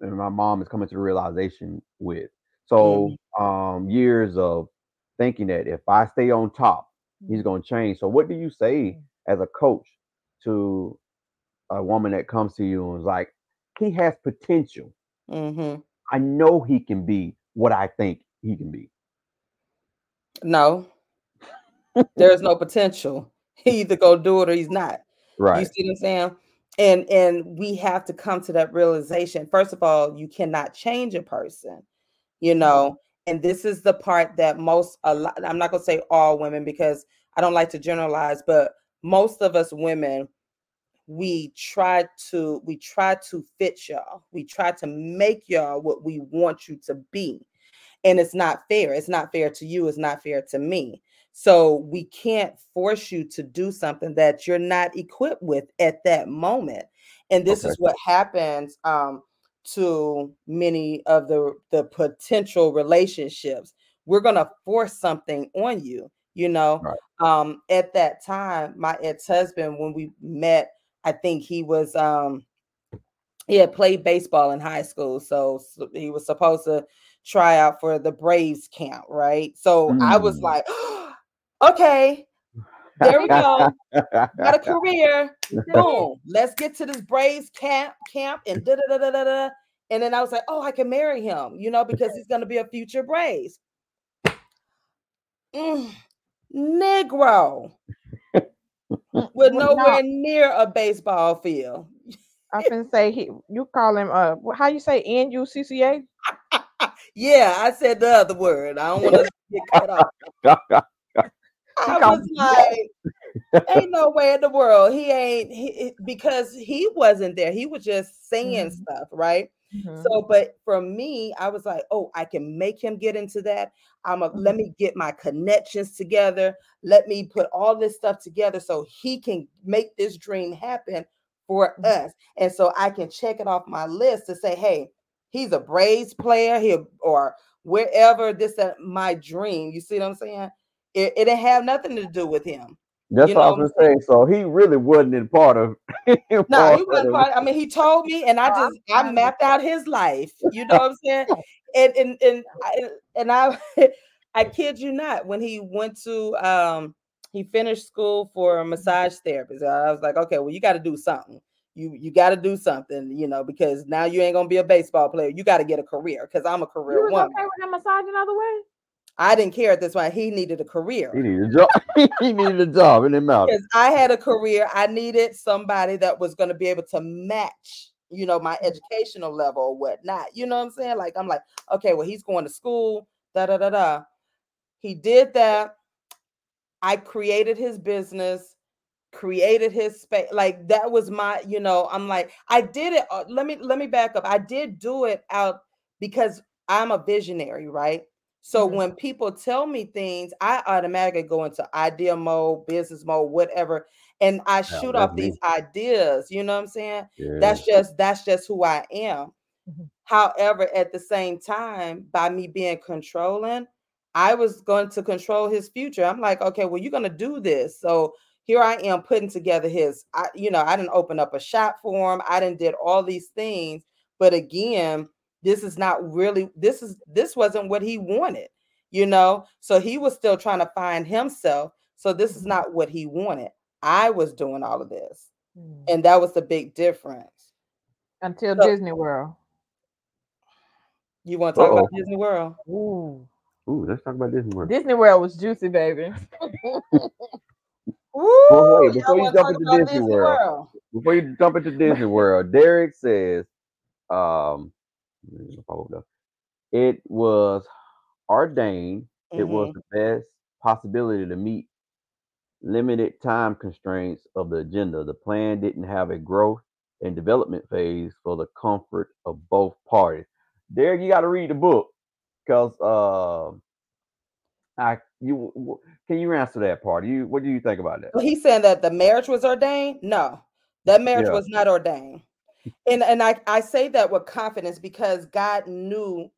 my mom is coming to the realization with. So mm-hmm. um years of thinking that if I stay on top, he's mm-hmm. going to change. So, what do you say mm-hmm. as a coach to a woman that comes to you and is like, he has potential. Mm-hmm. I know he can be what I think he can be. No, there's no potential. He either go do it or he's not. Right. You see what I'm saying? And and we have to come to that realization. First of all, you cannot change a person. You know, and this is the part that most a lot, i'm not going to say all women because i don't like to generalize but most of us women we try to we try to fit y'all we try to make y'all what we want you to be and it's not fair. It's not fair to you. It's not fair to me. So we can't force you to do something that you're not equipped with at that moment. And this okay. is what happens um to many of the the potential relationships. We're going to force something on you you know? Right. um at that time my ex-husband when we met i think he was um he had played baseball in high school. So he was supposed to try out for the braves camp right so mm. i was mm. like okay there we go. Got a career. Boom. Let's get to this Braves camp camp and da da da da da. And then I was like, oh, I can marry him, you know, because he's going to be a future Braves. Mm, Negro with nowhere near a baseball field. I can say he. You call him. Uh, how you say N U C C A? Yeah, I said the other word. I don't want to get cut off. I was like, ain't no way in the world he ain't he, because he wasn't there. He was just saying Mhm. stuff, right? Mhm. So, but for me, I was like, oh, I can make him get into that. I'm a let me get my connections together. Let me put all this stuff together so he can make this dream happen for Mhm. us. And so I can check it off my list to say, hey, he's a Braves player here or wherever this is my dream. You see what I'm saying? It, it didn't have nothing to do with him. That's You what I know was gonna. So he really wasn't in part of. No, part he wasn't of- part. I mean, he told me, and I just I mapped out his life. You know what I'm saying? And and and I, and I I kid you not. When he went to um he finished school for a massage therapist. I was like, okay, well, you got to do something. You you got to do something, you know, because now you ain't gonna be a baseball player. You got to get a career because I'm a You career was woman. okay with him massaging other way? I didn't care at this point. He needed a career. He needed a job. he needed a job in the mouth. because I had a career, I needed somebody that was going to be able to match, you know, my mm. educational level or whatnot. You know what I'm saying? Like, I'm like, okay, well, he's going to school, da da da da. He did that. I created his business, created his space. Like that was my, you know, I'm like, I did it. uh, let me let me back up. I did do it out because I'm a visionary, right? So Mhm. when people tell me things, I automatically go into idea mode, business mode, whatever, and I shoot off me. these ideas. You know what I'm saying? Yeah. That's just that's just who I am. Mhm. However, at the same time, by me being controlling, I was going to control his future. I'm like, okay, well, you're gonna do this. So here I am putting together his, I, you know, I didn't open up a shop for him. I didn't did all these things, but again, this is not really this is this wasn't what he wanted, you know. So he was still trying to find himself. So this is Mhm. not what he wanted. I was doing all of this, Mm. and that was the big difference. Until So- Disney World. You want to talk about Uh-oh. Disney World? Ooh. Ooh, let's talk about Disney World. Disney World was juicy, baby. Well, wait, before you jump into Disney World. Before you jump into Disney World, Derek says, um, it was ordained. It was Mhm. the best possibility to meet limited time constraints of the agenda. The plan didn't have a growth and development phase for the comfort of both parties. Derek, you got to read the book because uh, I you can you answer that part? You what do you think about that? He's saying that the marriage was ordained. No, that marriage Yeah. was not ordained. And and I, I say that with confidence because God knew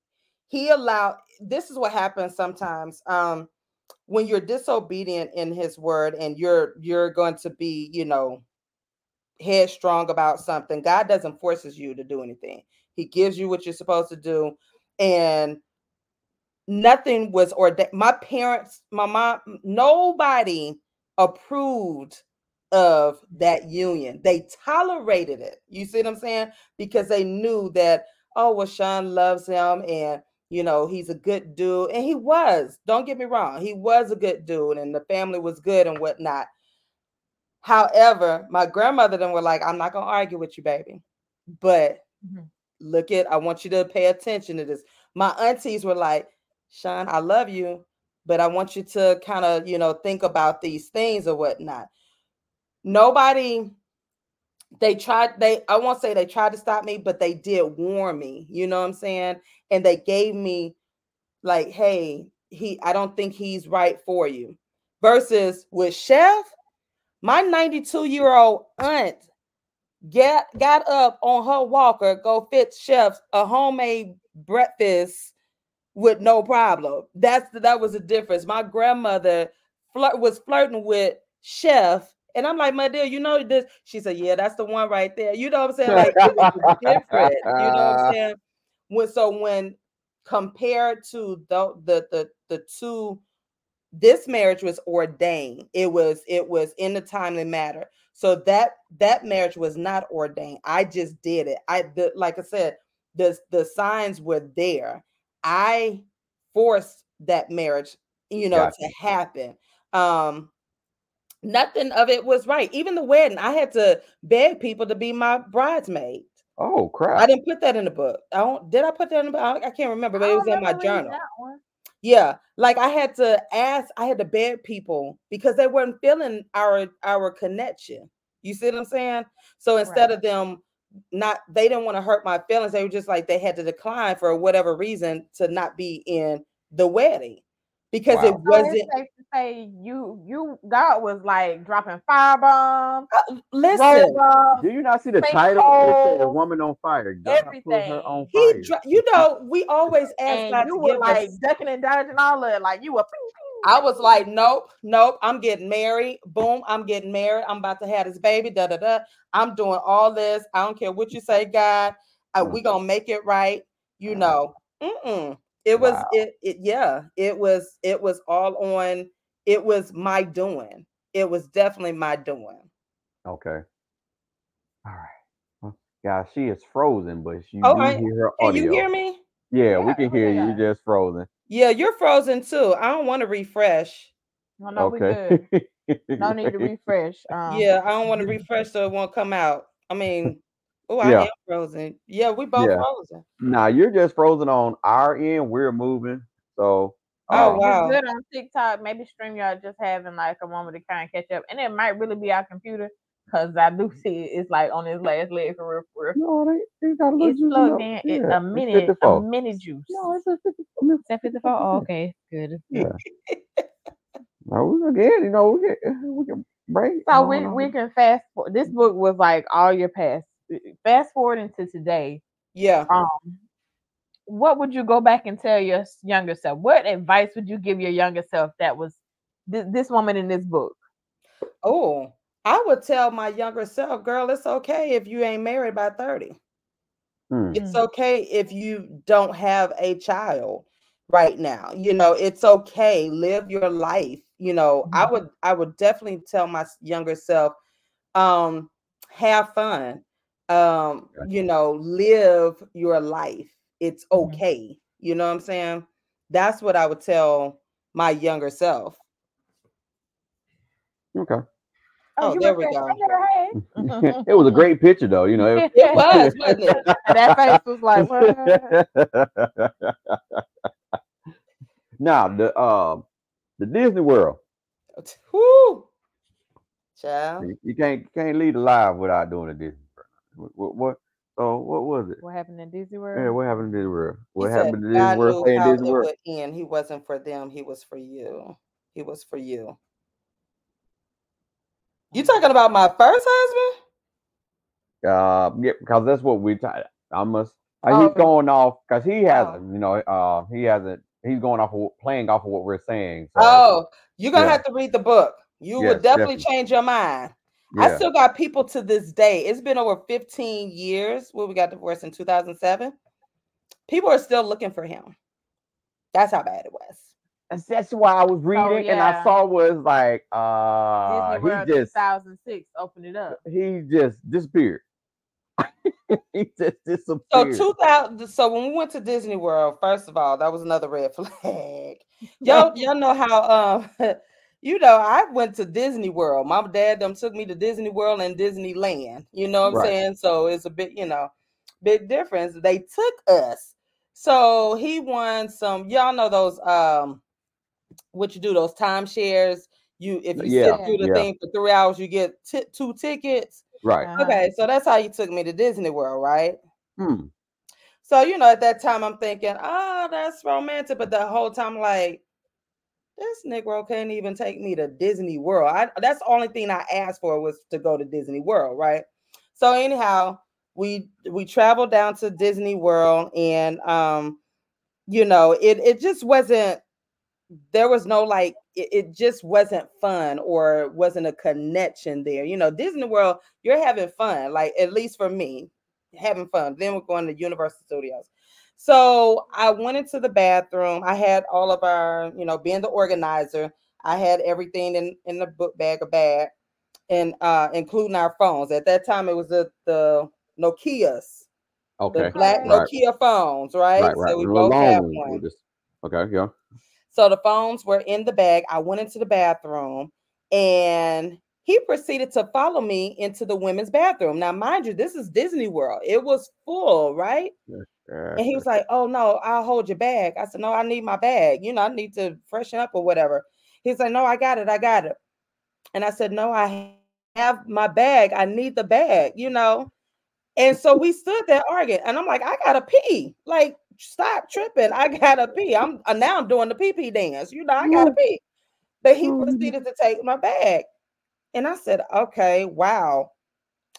he allowed this is what happens sometimes. Um when you're disobedient in his word and you're you're going to be, you know, headstrong about something, God doesn't forces you to do anything. He gives you what you're supposed to do. And nothing was ordained. My parents, my mom, nobody approved of that union. They tolerated it. You see what I'm saying? Because they knew that, oh, well, Sean loves him and you know he's a good dude. And he was, don't get me wrong, he was a good dude, and the family was good and whatnot. However, my grandmother then were like, I'm not gonna argue with you, baby. But Mhm. look at, I want you to pay attention to this. My aunties were like, Sean, I love you, but I want you to kind of, you know, think about these things or whatnot. Nobody, they tried, they, I won't say they tried to stop me, but they did warn me, you know what I'm saying? And they gave me like, hey, he, I don't think he's right for you. Versus with Chef, my 92 year old aunt get got up on her walker, go fit Chef a homemade breakfast with no problem. That's the, that was the difference. My grandmother flirt was flirting with Chef, and I'm like, my dear, you know this. She said, Yeah, that's the one right there. You know what I'm saying? Like it was different. You know what I'm saying? When so when compared to the the the the two this marriage was ordained it was it was in the timely matter so that that marriage was not ordained i just did it i the, like i said the the signs were there i forced that marriage you know Gotcha. to happen um nothing of it was right even the wedding i had to beg people to be my bridesmaid Oh crap! i didn't put that in the book i don't did i put that in the book i I can't remember but it was in my journal. Yeah, like I had to ask, I had to beg people because they weren't feeling our our connection. You see what I'm saying? So instead Right. of them not, they didn't want to hurt my feelings. They were just like they had to decline for whatever reason to not be in the wedding because Wow. it wasn't. safe to say you you God was like dropping firebombs, Uh, listen, roadblocks, Do you not see the title? It says "Woman on Fire." God put her everything. on he, fire. dr- you know, we always ask and God you to were like us ducking and dodging all of it, like you were. I was like, nope, nope. I'm getting married. Boom, I'm getting married. I'm about to have this baby. Da da da. I'm doing all this. I don't care what you say, God. Uh, we gonna make it right. You know. Mm-mm. It was Wow. it, it. Yeah. It was. It was all on. It was my doing. It was definitely my doing. Okay. All right. Well, Guys, she is frozen, but you All do hear her audio. Can you hear me? Yeah, we can oh, hear you. You're just frozen. Yeah, you're frozen too. I don't want to refresh. No, no, we okay. good. No need to refresh. Um, Yeah, I don't want to refresh so it won't come out. I mean, oh, I Yeah. am frozen. Yeah, we both Yeah. frozen. Nah, you're just frozen on our end. We're moving. So Oh, um, wow. It's good on TikTok. Maybe StreamYard just having like a moment to kind of catch up, and it might really be our computer because I do see it, it's like on his last leg for real. For real. No, they, they got a little It's juice plugged up. in. It, Yeah, a it's a 54. minute juice. No, it's a 54. Is that 54? Oh, okay, good. No, we again, you know, we can, we can break. So we we can fast. forward. this book was like all your past. Fast forward into today. Yeah. Um, what would you go back and tell your younger self? What advice would you give your younger self that was th- this woman in this book? Oh, I would tell my younger self, girl, it's okay if you ain't married by 30. Hmm. It's okay if you don't have a child right now. You know, it's okay. Live your life. You know, I would I would definitely tell my younger self, um, have fun. Um, Gotcha. you know, live your life. It's Mhm. okay. You know what I'm saying? That's what I would tell my younger self. Okay. Oh, you there we go. "Shake it was a great picture, though. You know, it- It was, wasn't it? That face was like, what? now the um the Disney World. Whoo. Child. You, you can't can't lead a live without doing a Disney World. What, what, what so what was it? What happened in Disney World? Yeah, what happened to Disney World? He What said happened to Disney God World? knew in how Disney it World. would end. He wasn't for them. He was for you. He was for you. You talking about my first husband? Uh, yeah, because that's what we. I I must. Uh, Oh. he's going off because he Oh. hasn't. You know, uh, he hasn't. He's going off of playing off of what we're saying. So, Oh, you're gonna yeah. have to read the book. You Yes, would definitely, definitely. change your mind. I still got people to this day. It's been over 15 years. When we got divorced in 2007. People are still looking for him. That's how bad it was. That's, that's why I was reading and I saw was like uh Disney World he just 2006 opened it up. he just disappeared. he just disappeared. So 2000. So when we went to Disney World, first of all, that was another red flag. Y'all, y'all know how um, you know, I went to Disney World. My dad them took me to Disney World and Disneyland. You know what I'm Right. saying? So it's a bit, you know, big difference. They took us. So he won some. Y'all know those um, what you do those timeshares. You if you Yeah, sit through the yeah. thing for three hours, you get ti- two tickets. right. Uh-huh. Okay, so that's how you took me to Disney World, right? Hmm. So you know, at that time, I'm thinking, oh, that's romantic, but the whole time, like, this Negro can't even take me to Disney World. I, that's the only thing I asked for was to go to Disney World, right? So anyhow, we we traveled down to Disney World, and um, you know, it it just wasn't. There was no like, it, it just wasn't fun, or wasn't a connection there. You know, Disney World, you're having fun, like at least for me, having fun. Then we're going to Universal Studios. So I went into the bathroom. I had all of our, you know, being the organizer, I had everything in in the book bag, a bag, and uh including our phones. At that time, it was the the Nokia's, Okay. the black Right. Nokia phones, right? Right, right. So we The both have one. this- Okay, yeah. So the phones were in the bag. I went into the bathroom and he proceeded to follow me into the women's bathroom. Now, mind you, this is Disney World. It was full, right? And he was like, "Oh no, I'll hold your bag." I said, "No, I need my bag. You know, I need to freshen up or whatever." He's like, "No, I got it. I got it." And I said, "No, I have my bag. I need the bag." You know. And so we stood there arguing, and I'm like, "I gotta pee. Like, stop tripping. I gotta pee. I'm uh, now I'm doing the pee pee dance. You know, I gotta pee." But he Mhm. proceeded to take my bag, and I said, "Okay, wow."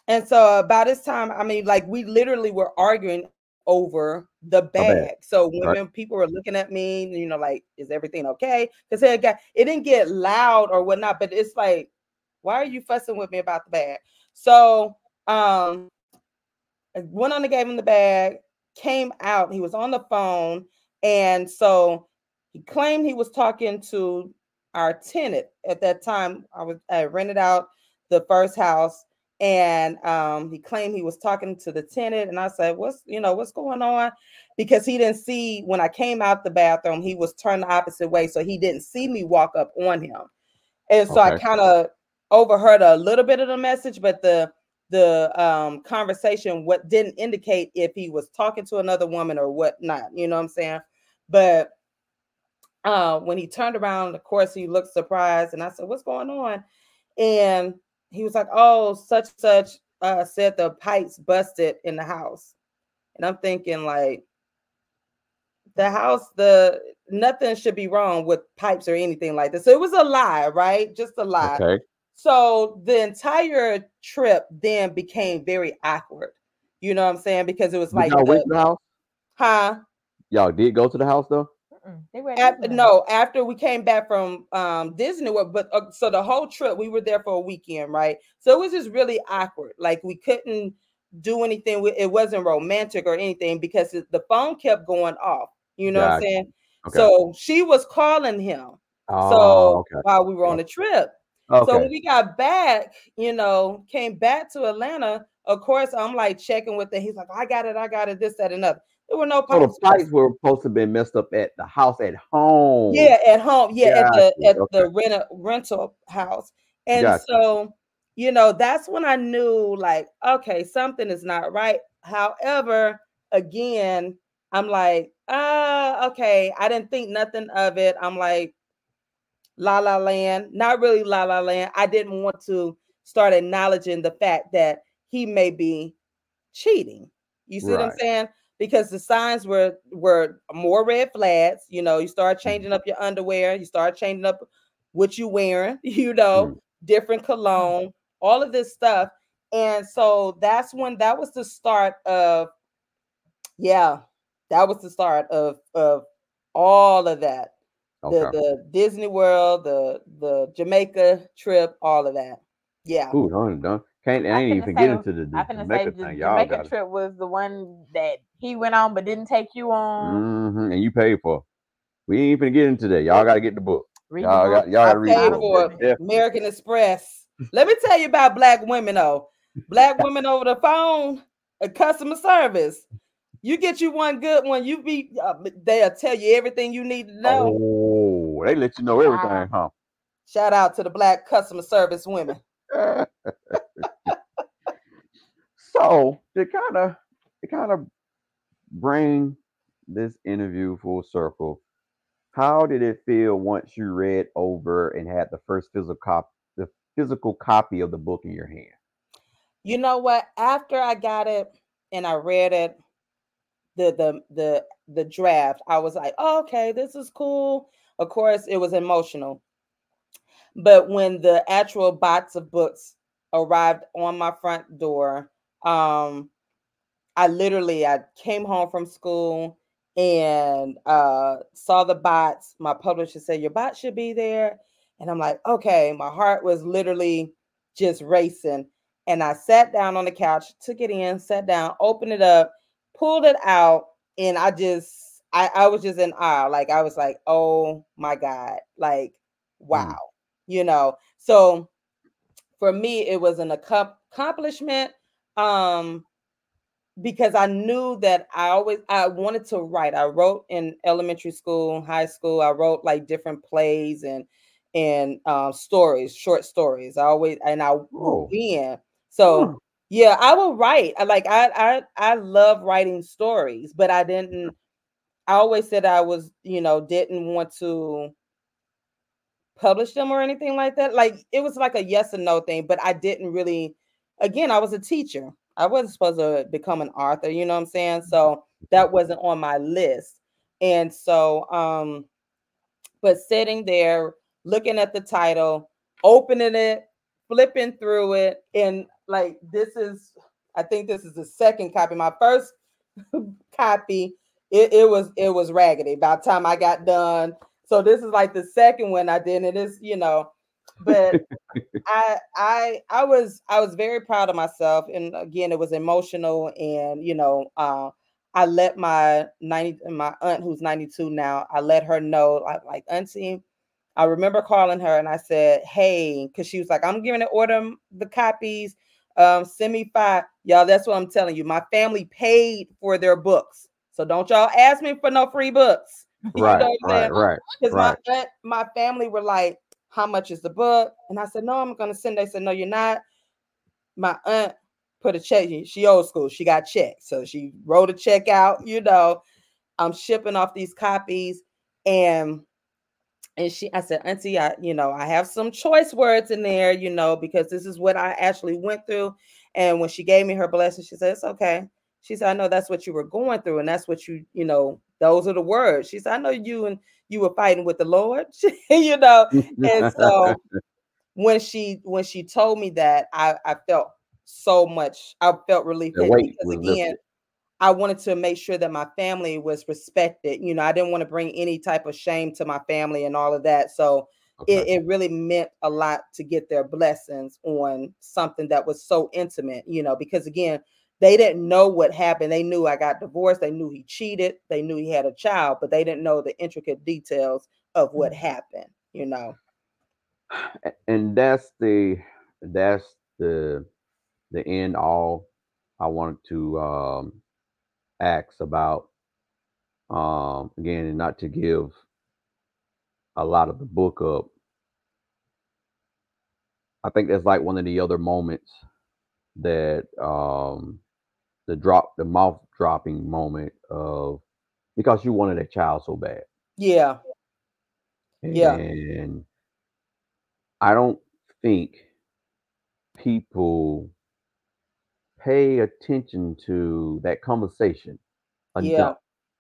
And so by this time, I mean, like we literally were arguing over the bag. bag. So when Right. people were looking at me, you know, like, is everything okay? Because it got it didn't get loud or whatnot, but it's like, why are you fussing with me about the bag? So um I went on and gave him the bag, came out, he was on the phone, and so he claimed he was talking to our tenant. At that time. I was I rented out the first house and um he claimed he was talking to the tenant and I said what's you know what's going on? Because he didn't see when I came out the bathroom he was turned the opposite way so he didn't see me walk up on him. And so I kind of overheard a little bit of the message but the the um conversation what didn't indicate if he was talking to another woman or whatnot you know what I'm saying but uh when he turned around of course he looked surprised and I said what's going on and he was like, "Oh, such such uh, said the pipes busted in the house," and I'm thinking like, the house, the nothing should be wrong with pipes or anything like this. So it was a lie, right? Just a lie. Okay. So the entire trip then became very awkward. You know what I'm saying? Because it was like, y'all went to the house? huh? Y'all did go to the house though? Mm-mm, they were at Af- Disneyland. no, after we came back from um Disney World, but uh, so the whole trip we were there for a weekend, right? So it was just really awkward. Like we couldn't do anything. with It wasn't romantic or anything because the phone kept going off. You know what I'm saying? Okay. So she was calling him. oh, so okay. while we were on the trip, Okay. so when we got back, you know, came back to Atlanta. Of course, I'm like checking with it. He's like, I got it, I got it, this, that, and other. There were no so the pipes. were supposed to be messed up at the house at home. Yeah, at home. Yeah, at the at okay. the rental rental house. And Gotcha. so, you know, that's when I knew like, okay, something is not right. However, again, I'm like, ah, okay, I didn't think nothing of it. I'm like, la la land, not really la la land. I didn't want to start acknowledging the fact that he may be cheating. You see what I'm saying? Because the signs were were more red flags. You know, you start Mm-hmm. changing up your underwear, you start changing up what you're wearing, you know, Mm. different cologne, all of this stuff. And so that's when that was the start of yeah, that was the start of of all of that. Okay. The the Disney World, the the Jamaica trip, all of that. Yeah. Ooh, done, done. Can't I I ain't even finna get into the, the I finna say Jamaica the thing. Y'all Jamaica got it. trip was the one that he went on but didn't take you on. hmm And you paid for. We ain't even get into that. Y'all got to get the book. Read Y'all the got y'all got to read the book. for Yeah. American Express. Let me tell you about black women though. Black women over the phone, a customer service. You get you one good one, you be uh, they'll tell you everything you need to know. Oh, they let you know everything, huh? Shout out to the black customer service women. so to kind of to kind of bring this interview full circle, how did it feel once you read over and had the first physical cop the physical copy of the book in your hand? You know what? After I got it and I read it, the the the the draft, I was like, oh, okay, this is cool. Of course, it was emotional. But when the actual box of books arrived on my front door, um, I literally I came home from school and uh saw the bots. My publisher said, Your bot should be there. And I'm like, okay, my heart was literally just racing. And I sat down on the couch, took it in, sat down, opened it up, pulled it out, and I just I, I was just in awe. Like I was like, oh my God, like wow, you know. So for me, it was an accom- accomplishment. Um because I knew that I always I wanted to write. I wrote in elementary school, high school. I wrote like different plays and and um, stories, short stories. I always and I Oh. win. So. Yeah, I will write. I like I I I love writing stories, but I didn't I always said I was, you know, didn't want to publish them or anything like that. Like it was like a yes and no thing, but I didn't really again, I was a teacher. I wasn't supposed to become an author, you know what I'm saying? So that wasn't on my list. And so um but sitting there looking at the title, opening it, flipping through it and like this is I think this is the second copy. My first copy, it, it was it was raggedy by the time I got done. So this is like the second one I did, and it's you know, but I I I was I was very proud of myself, and again, it was emotional, and you know, uh, I let my ninety my aunt who's ninety two now, I let her know like like auntie. I remember calling her and I said, "Hey," because she was like, "I'm giving it order the copies." Um, send me five. Y'all, that's what I'm telling you. My family paid for their books. So don't y'all ask me for no free books. Right, right, right. Because right. my, my family were like, how much is the book? And I said, no, I'm going to send. They said, no, you're not. My aunt put a check. She old school. She got checked. So she wrote a check out, you know. I'm shipping off these copies. And and she i said auntie i you know i have some choice words in there you know because this is what i actually went through. And when she gave me her blessing she said it's okay. She said i know that's what you were going through and that's what you you know those are the words. She said i know you and you were fighting with the lord you know? And so when she when she told me that i i felt so much i felt relief because again lifted. I wanted to make sure that my family was respected. You know, I didn't want to bring any type of shame to my family and all of that. So okay. it, it really meant a lot to get their blessings on something that was so intimate, you know, because again, they didn't know what happened. They knew I got divorced. They knew he cheated. They knew he had a child, but they didn't know the intricate details of what mm-hmm. happened, you know. And that's the that's the the end all I wanted to um acts about um again and not to give a lot of the book up. I think that's like one of the other moments that um the drop the mouth dropping moment of because you wanted a child so bad. Yeah. And yeah. And i don't think people pay attention to that conversation enough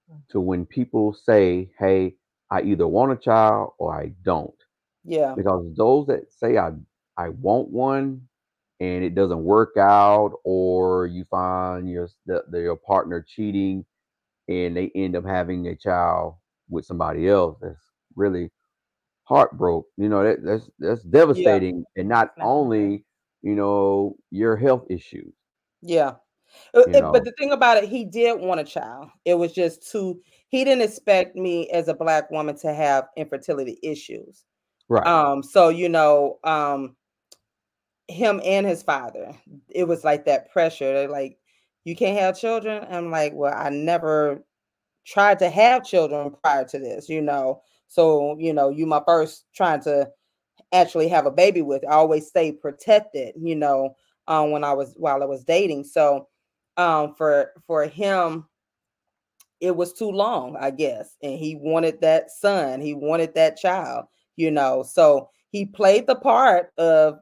yeah. Mm. to when people say, "Hey, I either want a child or I don't." Yeah. Because those that say I I want one and it doesn't work out, or you find your the, the, your partner cheating and they end up having a child with somebody else, that's really heartbroken. You know that that's that's devastating, yeah. and not only you know your health issues yeah. Uh, it, but the thing about it, he did want a child. It was just too, he didn't expect me as a black woman to have infertility issues. Right. Um, so you know, um, him and his father, it was like that pressure. They're like, you can't have children. I'm like, well, I never tried to have children prior to this, you know. So, you know, you my first trying to actually have a baby with. I always stay protected, you know um, when I was while I was dating. So um, for for him, it was too long, I guess, and he wanted that son. He wanted that child, you know. So he played the part of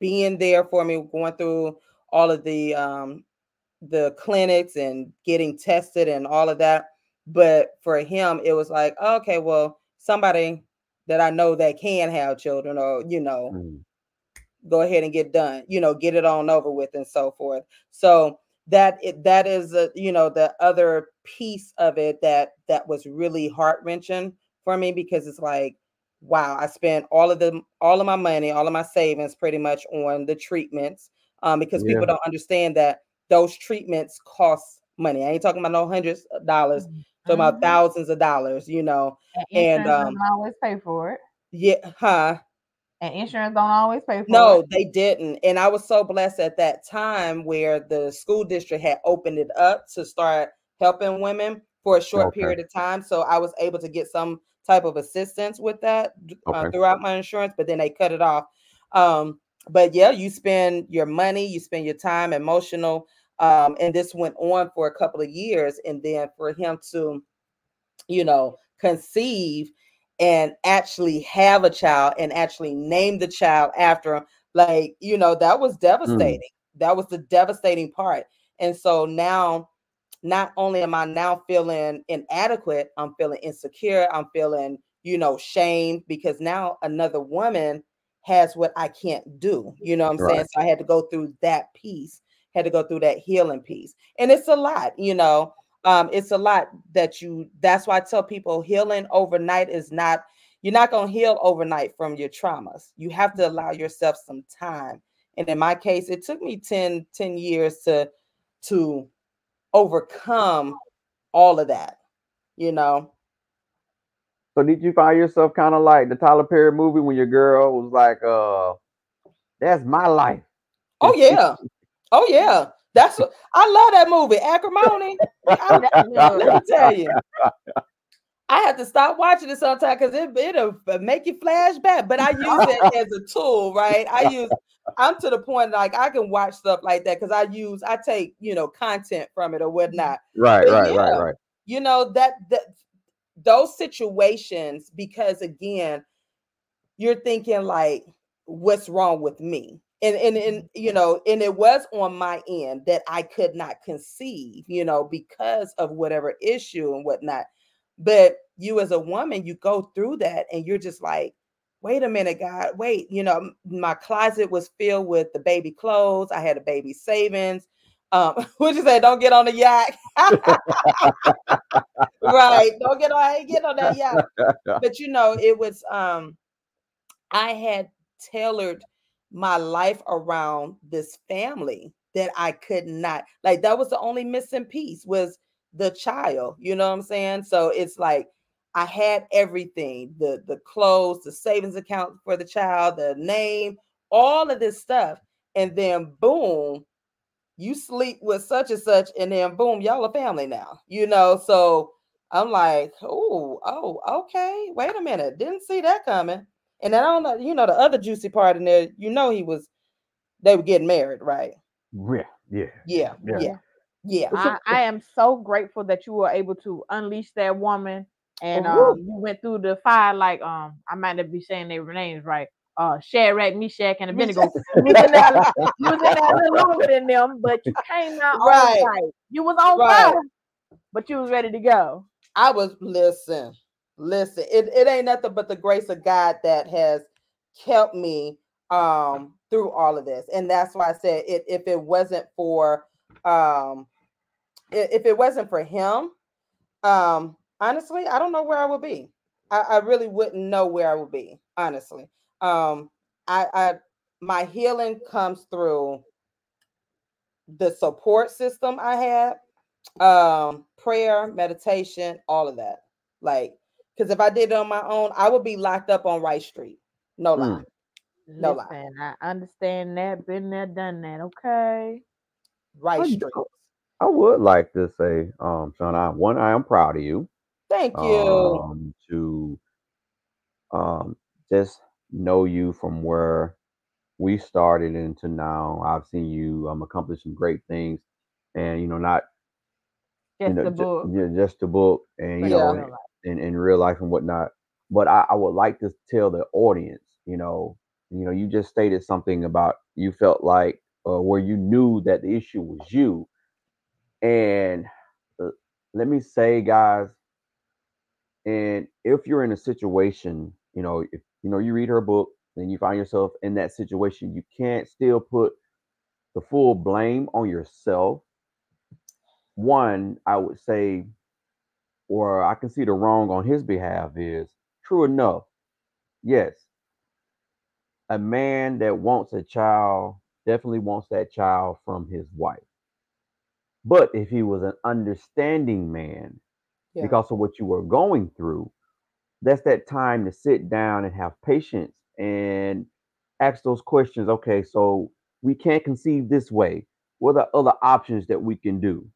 being there for me, going through all of the um, the clinics and getting tested and all of that. But for him, it was like, okay, well, somebody that I know that can have children, or you know, mm go ahead and get done you know get it on over with and so forth. So that it, that is a, you know the other piece of it that that was really heart-wrenching for me because it's like wow i spent all of the all of my money all of my savings pretty much on the treatments um, because yeah. people don't understand that those treatments cost money. I ain't talking about no hundreds of dollars mm-hmm. talking about thousands of dollars you know and, and um always pay for it. yeah huh and insurance don't always pay for no, it. they didn't. And I was so blessed at that time where the school district had opened it up to start helping women for a short okay. period of time. So I was able to get some type of assistance with that uh, okay. uh, throughout my insurance, but then they cut it off. Um, but yeah, you spend your money, you spend your time, emotional, um, and this went on for a couple of years, and then for him to, you know, conceive and actually have a child and actually name the child after him, like you know, that was Mm. devastating. That was the devastating part, and so now. Not only am I now feeling inadequate, I'm feeling insecure, I'm feeling, you know, shamed because now another woman has what I can't do. You know what I'm saying? So I had to go through that piece, had to go through that healing piece. And it's a lot, you know. Um, it's a lot that you that's why I tell people healing overnight is not you're not gonna heal overnight from your traumas. You have to allow yourself some time. And in my case, it took me 10, 10 years to to overcome all of that, you know. So did you find yourself kind of like the Tyler Perry movie when your girl was like, uh, that's my life. Oh yeah. Oh yeah. That's what I love that movie, Acrimony. I- let me tell you. I have to stop watching it sometimes because it, it'll make you flashback. But I use it as a tool, right? I use I'm to the point like I can watch stuff like that because I use I take you know content from it or whatnot. Right, But right, right, right. You know that that those situations because again, you're thinking like, what's wrong with me? And and and you know, and it was on my end that I could not conceive, you know, because of whatever issue and whatnot. But you as a woman, you go through that and you're just like, wait a minute, God, wait, you know, my closet was filled with the baby clothes. I had a baby savings. Um, what you say? Don't get on the yacht. right. Don't get on, I ain't get on that yacht but you know it was um i had tailored my life around this family that i could not like that was the only missing piece was the child you know what i'm saying so it's like i had everything the the clothes the savings account for the child the name all of this stuff and then boom you sleep with such and such and then boom y'all a family now you know so I'm like, oh, oh, okay. Wait a minute. Didn't see that coming. And then I don't know, you know, the other juicy part in there, you know, he was, they were getting married, right? Yeah, yeah. Yeah, Yeah. yeah, yeah. I, I am so grateful that you were able to unleash that woman and Woo. um, you went through the fire like um I might not be saying their names right. Uh Shadrach, Meshach, and Abednego. you was in there, you was in there a little longer than them, but you came out Right. all right. You was on Right. fire, but you was ready to go. I was listen, listen. It, it ain't nothing but the grace of God that has kept me um through all of this. And that's why I said it if it wasn't for um if it wasn't for him, um honestly, I don't know where I would be. I, I really wouldn't know where I would be, honestly. Um I I my healing comes through the support system I had um prayer meditation all of that like because if i did it on my own i would be locked up on right street no lie Mm. No lie. I understand that, been there, done that. Okay. right Oh, you street I would like to say, um, Sean, I, one, I am proud of you. thank you Um, to um just know you from where we started into now. I've seen you um accomplish some great things, and you know, not Just you know, the ju- book. yeah, just the book, and you but know, in in real life and whatnot. But I, I would like to tell the audience, you know, you know, you just stated something about you felt like uh, where you knew that the issue was you. And uh, let me say, guys, and if you're in a situation, you know, if you know you read her book and you find yourself in that situation, you can't still put the full blame on yourself. One, I would say, or I can see the wrong on his behalf is true enough. Yes, a man that wants a child definitely wants that child from his wife. But if he was an understanding man, Yeah. because of what you were going through, that's that time to sit down and have patience and ask those questions. Okay, so we can't conceive this way. What are other options that we can do?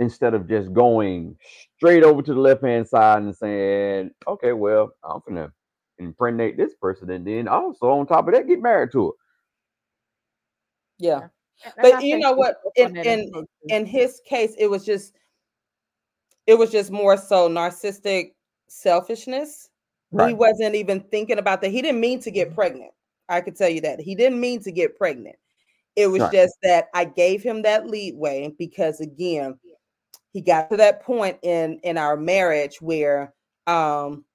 Instead of just going straight over to the left hand side and saying, okay, well, I'm gonna impregnate this person and then also on top of that, get married to her. Yeah. And- and But you know what? In in the book, too. in his case, it was just it was just more so narcissistic selfishness. He wasn't even thinking about that. He didn't mean to get pregnant. I could tell you that. He didn't mean to get pregnant. It was Right. just that I gave him that leadway because again, he got to that point in in our marriage where um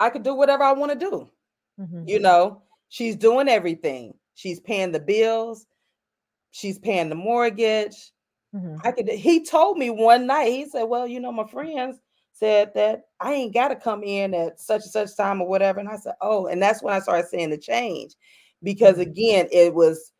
I could do whatever I want to do. Mhm. You know, she's doing everything. She's paying the bills. She's paying the mortgage. Mhm. I could. He told me one night. He said, "Well, you know, my friends said that I ain't got to come in at such and such time or whatever." And I said, "Oh," and that's when I started seeing the change, because Mhm. again, it was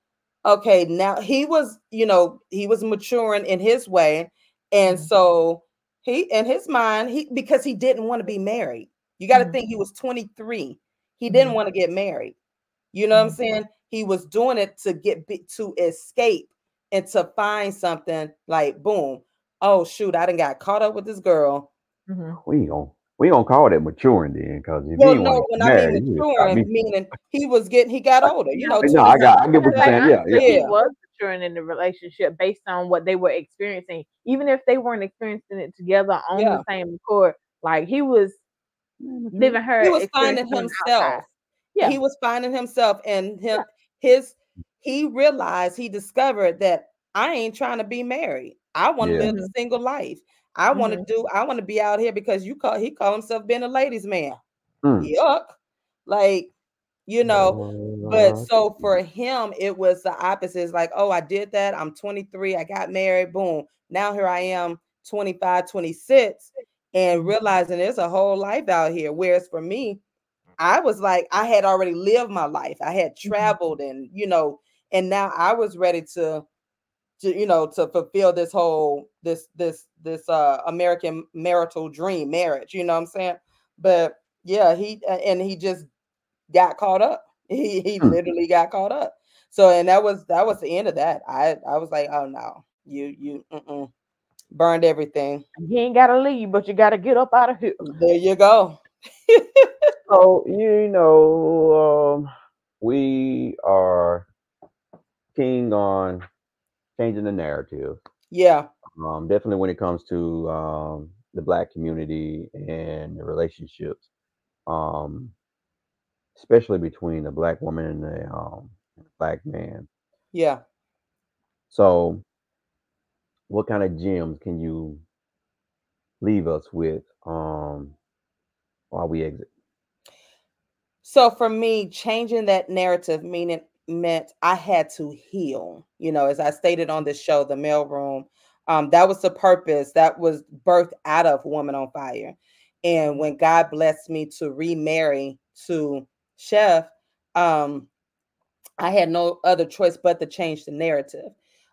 okay. Now he was, you know, he was maturing in his way, and Mhm. so he, in his mind, he because he didn't want to be married. You got to Mhm. think he was 23. He didn't Mhm. want to get married. You know what I'm Mhm. saying? He was doing it to get to escape and to find something like boom. Oh shoot, I didn't got caught up with this girl. Mhm. We ain't gonna we ain't gonna call that maturing then, because if Well, you no, when to I mean you just stop maturing, me. meaning he was getting he got older, you know. No, I got I get what you're saying. Yeah, yeah. he was maturing in the relationship based on what they were experiencing, even if they weren't experiencing it together on Yeah. the same court. Like he was living her. He was finding on the outside. himself. Yeah. He was finding himself and him his he realized he discovered that I ain't trying to be married. I want to Yeah. live a single life. I want to Mhm. do I want to be out here because you call he call himself being a ladies man. Mm. Yuck. Like, you know, but so for him, it was the opposite. It's like, oh, I did that. I'm 23. I got married. Boom. Now here I am, 25, 26, and realizing there's a whole life out here. Whereas for me, I was like, I had already lived my life. I had traveled and, you know, and now I was ready to, to you know, to fulfill this whole this this this uh American marital dream, marriage. You know what I'm saying? But yeah, he uh, and he just got caught up. He he Hmm. literally got caught up. So and that was that was the end of that. I I was like, oh no, you you mm-mm. burned everything. You ain't gotta leave, but you gotta get up out of here. There you go. So you know, um, we are keen on changing the narrative. Yeah, Um, definitely when it comes to um, the black community and the relationships, um, especially between the black woman and the um, black man. yeah. So, what kind of gems can you leave us with um, while we exit? So for me, changing that narrative meaning meant I had to heal. You know, as I stated on this show, the Male Room, um, that was the purpose that was birthed out of Woman on Fire. And when God blessed me to remarry to Chef, um, I had no other choice but to change the narrative.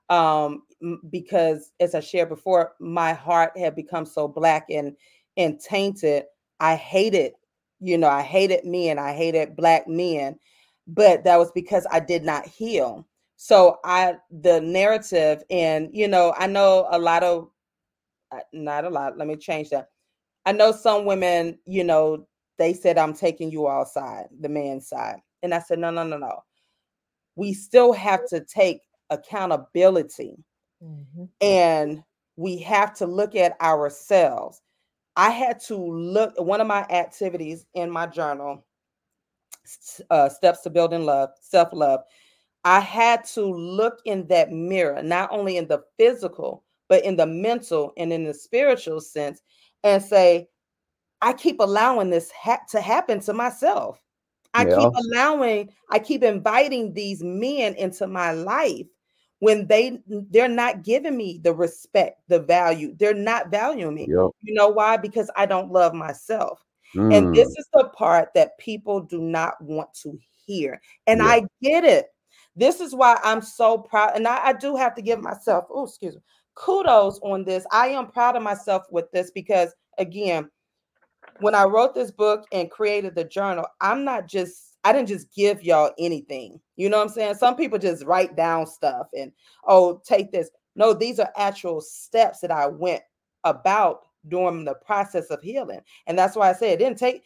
Um, because as I shared before, my heart had become so black and and tainted. I hated, you know, I hated men, I hated black men, but that was because I did not heal. So I the narrative, and you know, I know a lot of uh, not a lot, let me change that. I know some women, you know, they said I'm taking you all side, the man's side. And I said, no, no, no, no we still have to take accountability Mhm. and we have to look at ourselves. I had to look one of my activities in my journal, uh, Steps to Building Love, Self Love. I had to look in that mirror, not only in the physical, but in the mental and in the spiritual sense, and say, I keep allowing this ha- to happen to myself. I Yeah. keep allowing, I keep inviting these men into my life when they they're not giving me the respect, the value. They're not valuing me. You know why? Because I don't love myself. And this Mm, is the part that people do not want to hear. And Yeah. I get it. This is why I'm so proud. And I, I do have to give myself, oh, excuse me, kudos on this. I am proud of myself with this because, again, when I wrote this book and created the journal, I'm not just, I didn't just give y'all anything. You know what I'm saying? Some people just write down stuff and, oh, take this. No, these are actual steps that I went about during the process of healing. And that's why I say it didn't take,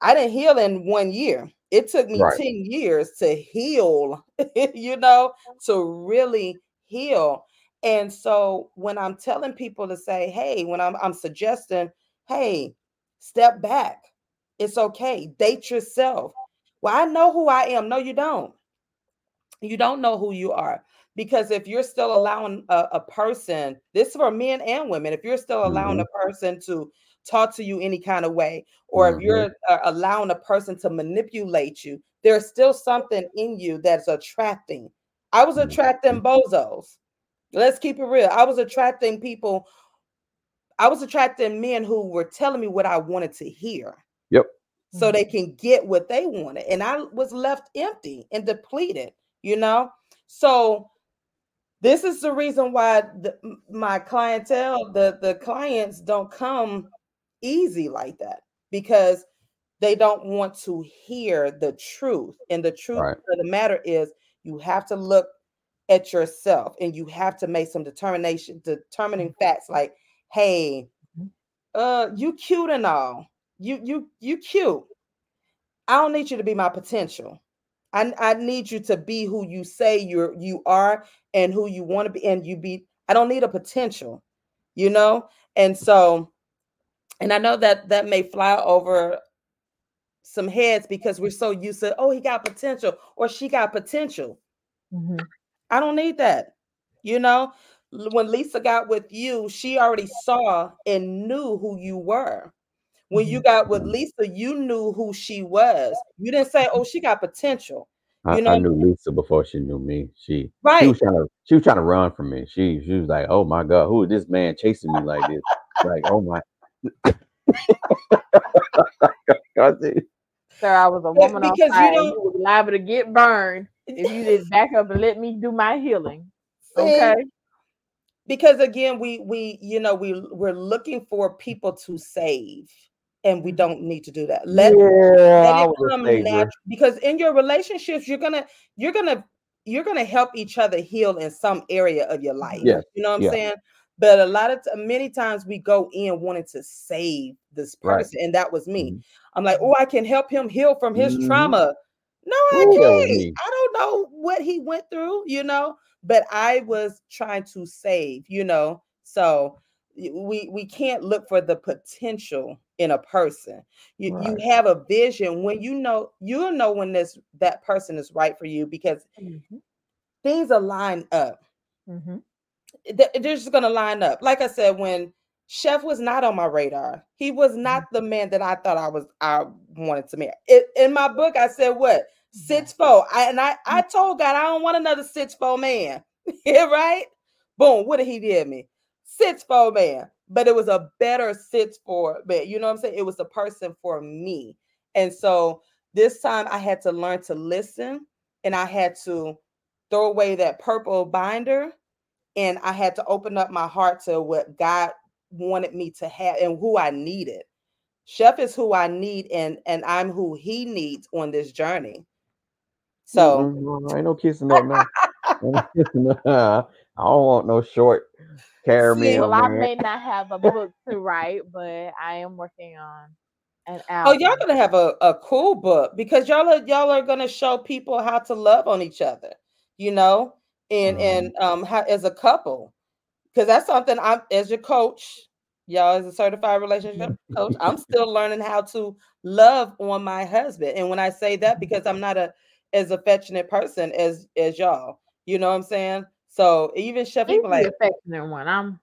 I didn't heal in one year. It took me Right. 10 years to heal, you know, to really heal. And so when I'm telling people to say, hey, when I'm I'm suggesting, hey, step back. It's okay. Date yourself. Well, I know who I am. No, you don't. You don't know who you are. Because if you're still allowing a, a person, this is for men and women, if you're still allowing a person to talk to you any kind of way, or if Mhm. you're uh, allowing a person to manipulate you, there's still something in you that's attracting. I was attracting bozos. Let's keep it real. I was attracting people. I was attracting men who were telling me what I wanted to hear. Yep. So they can get what they wanted. And I was left empty and depleted, you know? So this is the reason why the, my clientele, the, the clients don't come easy like that because they don't want to hear the truth. And the truth Right. of the matter is you have to look at yourself and you have to make some determination, determining facts like, hey, Mhm. uh, you cute and all. You you you cute. I don't need you to be my potential. I, I need you to be who you say you're you are and who you want to be and you be I don't need a potential, you know? And so and I know that that may fly over some heads because we're so used to oh he got potential or she got potential. Mhm. I don't need that. You know, when Lisa got with you, she already saw and knew who you were. When you mm-hmm. got with. Lisa, you knew who she was. You didn't say, "Oh, she got potential." I, You know, I knew Lisa before she knew me. She she right? was trying to she was trying to run from me. She she was like, "Oh my god, who is this man chasing me like this?" Like, "Oh my." God, see? Sir, I was a woman because you fire. and don't- You was liable to get burned if you didn't back up and let me do my healing. See? Okay. Because again, we we you know we we're looking for people to save, and we don't need to do that. Let yeah, let it come natural because in your relationships you're gonna you're gonna you're gonna help each other heal in some area of your life Yes, you know what i'm yeah. saying but a lot of t- many times we go in wanting to save this Right. person and that was me Mhm. i'm like oh i can help him heal from his Mhm. trauma no i Ooh, can't i don't know what he went through you know but i was trying to save you know so we we can't look for the potential in a person. You, you have a vision when you know you'll know when this that person is right for you because Mhm. things align up. Mm-hmm. They're just gonna line up. Like i said when chef was not on my radar he was not the man that i thought i was i wanted to marry. It, in my book i said what? Six four. I, and i i told god i don't want another six four man. Yeah right? Boom what did he give me six four man but it was a better six four man you know what i'm saying it was a person for me and so this time i had to learn to listen and i had to throw away that purple binder and I had to open up my heart to what God wanted me to have and who I needed. Chef is who I need, and and I'm who he needs on this journey. So Mm-mm, no, ain't no kissing that man. Ain't no kissing that. I don't want no short caramel Well, I may not have a book to write, but I am working on an album. oh, y'all gonna have a, a cool book because y'all are y'all are gonna show people how to love on each other, you know, and Mhm. and um how as a couple. Because that's something I'm as your coach, y'all as a certified relationship coach, I'm still learning how to love on my husband. And when I say that, because I'm not a as affectionate person as as y'all, you know what I'm saying? So even Chef, he He's like, affectionate one. I'm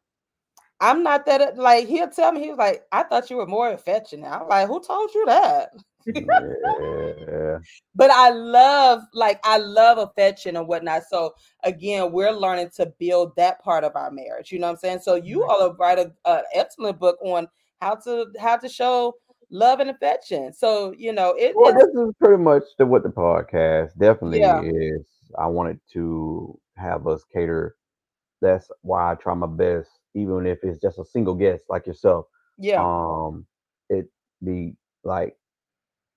I'm not that uh, like he'll tell me, he was like, I thought you were more affectionate. I'm like, who told you that? Yeah. but I love like I love affection and whatnot. So again, we're learning to build that part of our marriage. You know what I'm saying? So you Right. all have write a, a excellent book on how to how to show love and affection. So you know it, Well, it's this is pretty much the, what the podcast definitely Yeah. is. I wanted to have us cater. That's why I try my best, even if it's just a single guest like yourself. yeah Um, it be like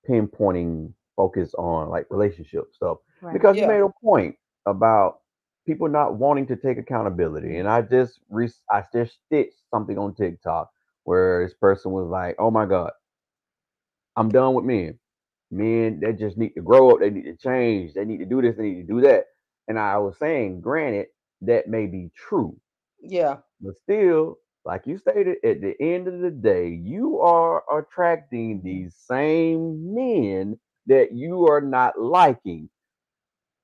pinpointing focus on like relationship stuff right. because you made a point about people not wanting to take accountability, and I just re- I just stitched something on TikTok where this person was like, "Oh my god." I'm done with men. Men they just need to grow up, they need to change, they need to do this, they need to do that. And I was saying, granted, that may be true, Yeah. but still, like you stated, at the end of the day, you are attracting these same men that you are not liking.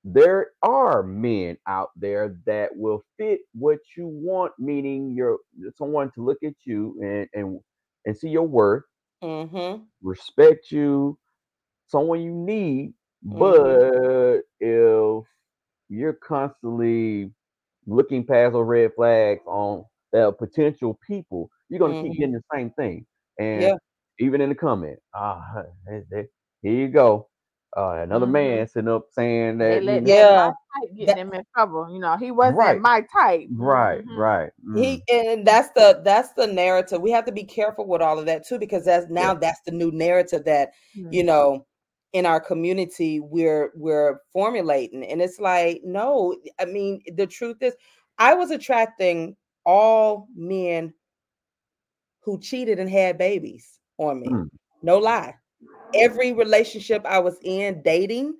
There are men out there that will fit what you want, meaning you're someone to look at you and and, and see your worth, Mm-hmm. respect you, someone you need. Mhm. But if you're constantly looking past those red flags on the potential people, you're gonna Mhm. keep getting the same thing. And Yeah. even in the comment, ah, there- there- here you go. Uh, another Mhm. man sitting up saying They that, you know- Yeah. getting type get them in trouble. You know, he wasn't Right. my type. right, Mhm. right. mm, He and that's the that's the narrative. We have to be careful with all of that too, because that's now that's the new narrative that you know in our community we're we're formulating and it's like no i mean the truth is i was attracting all men who cheated and had babies on me Mm. no lie every relationship i was in dating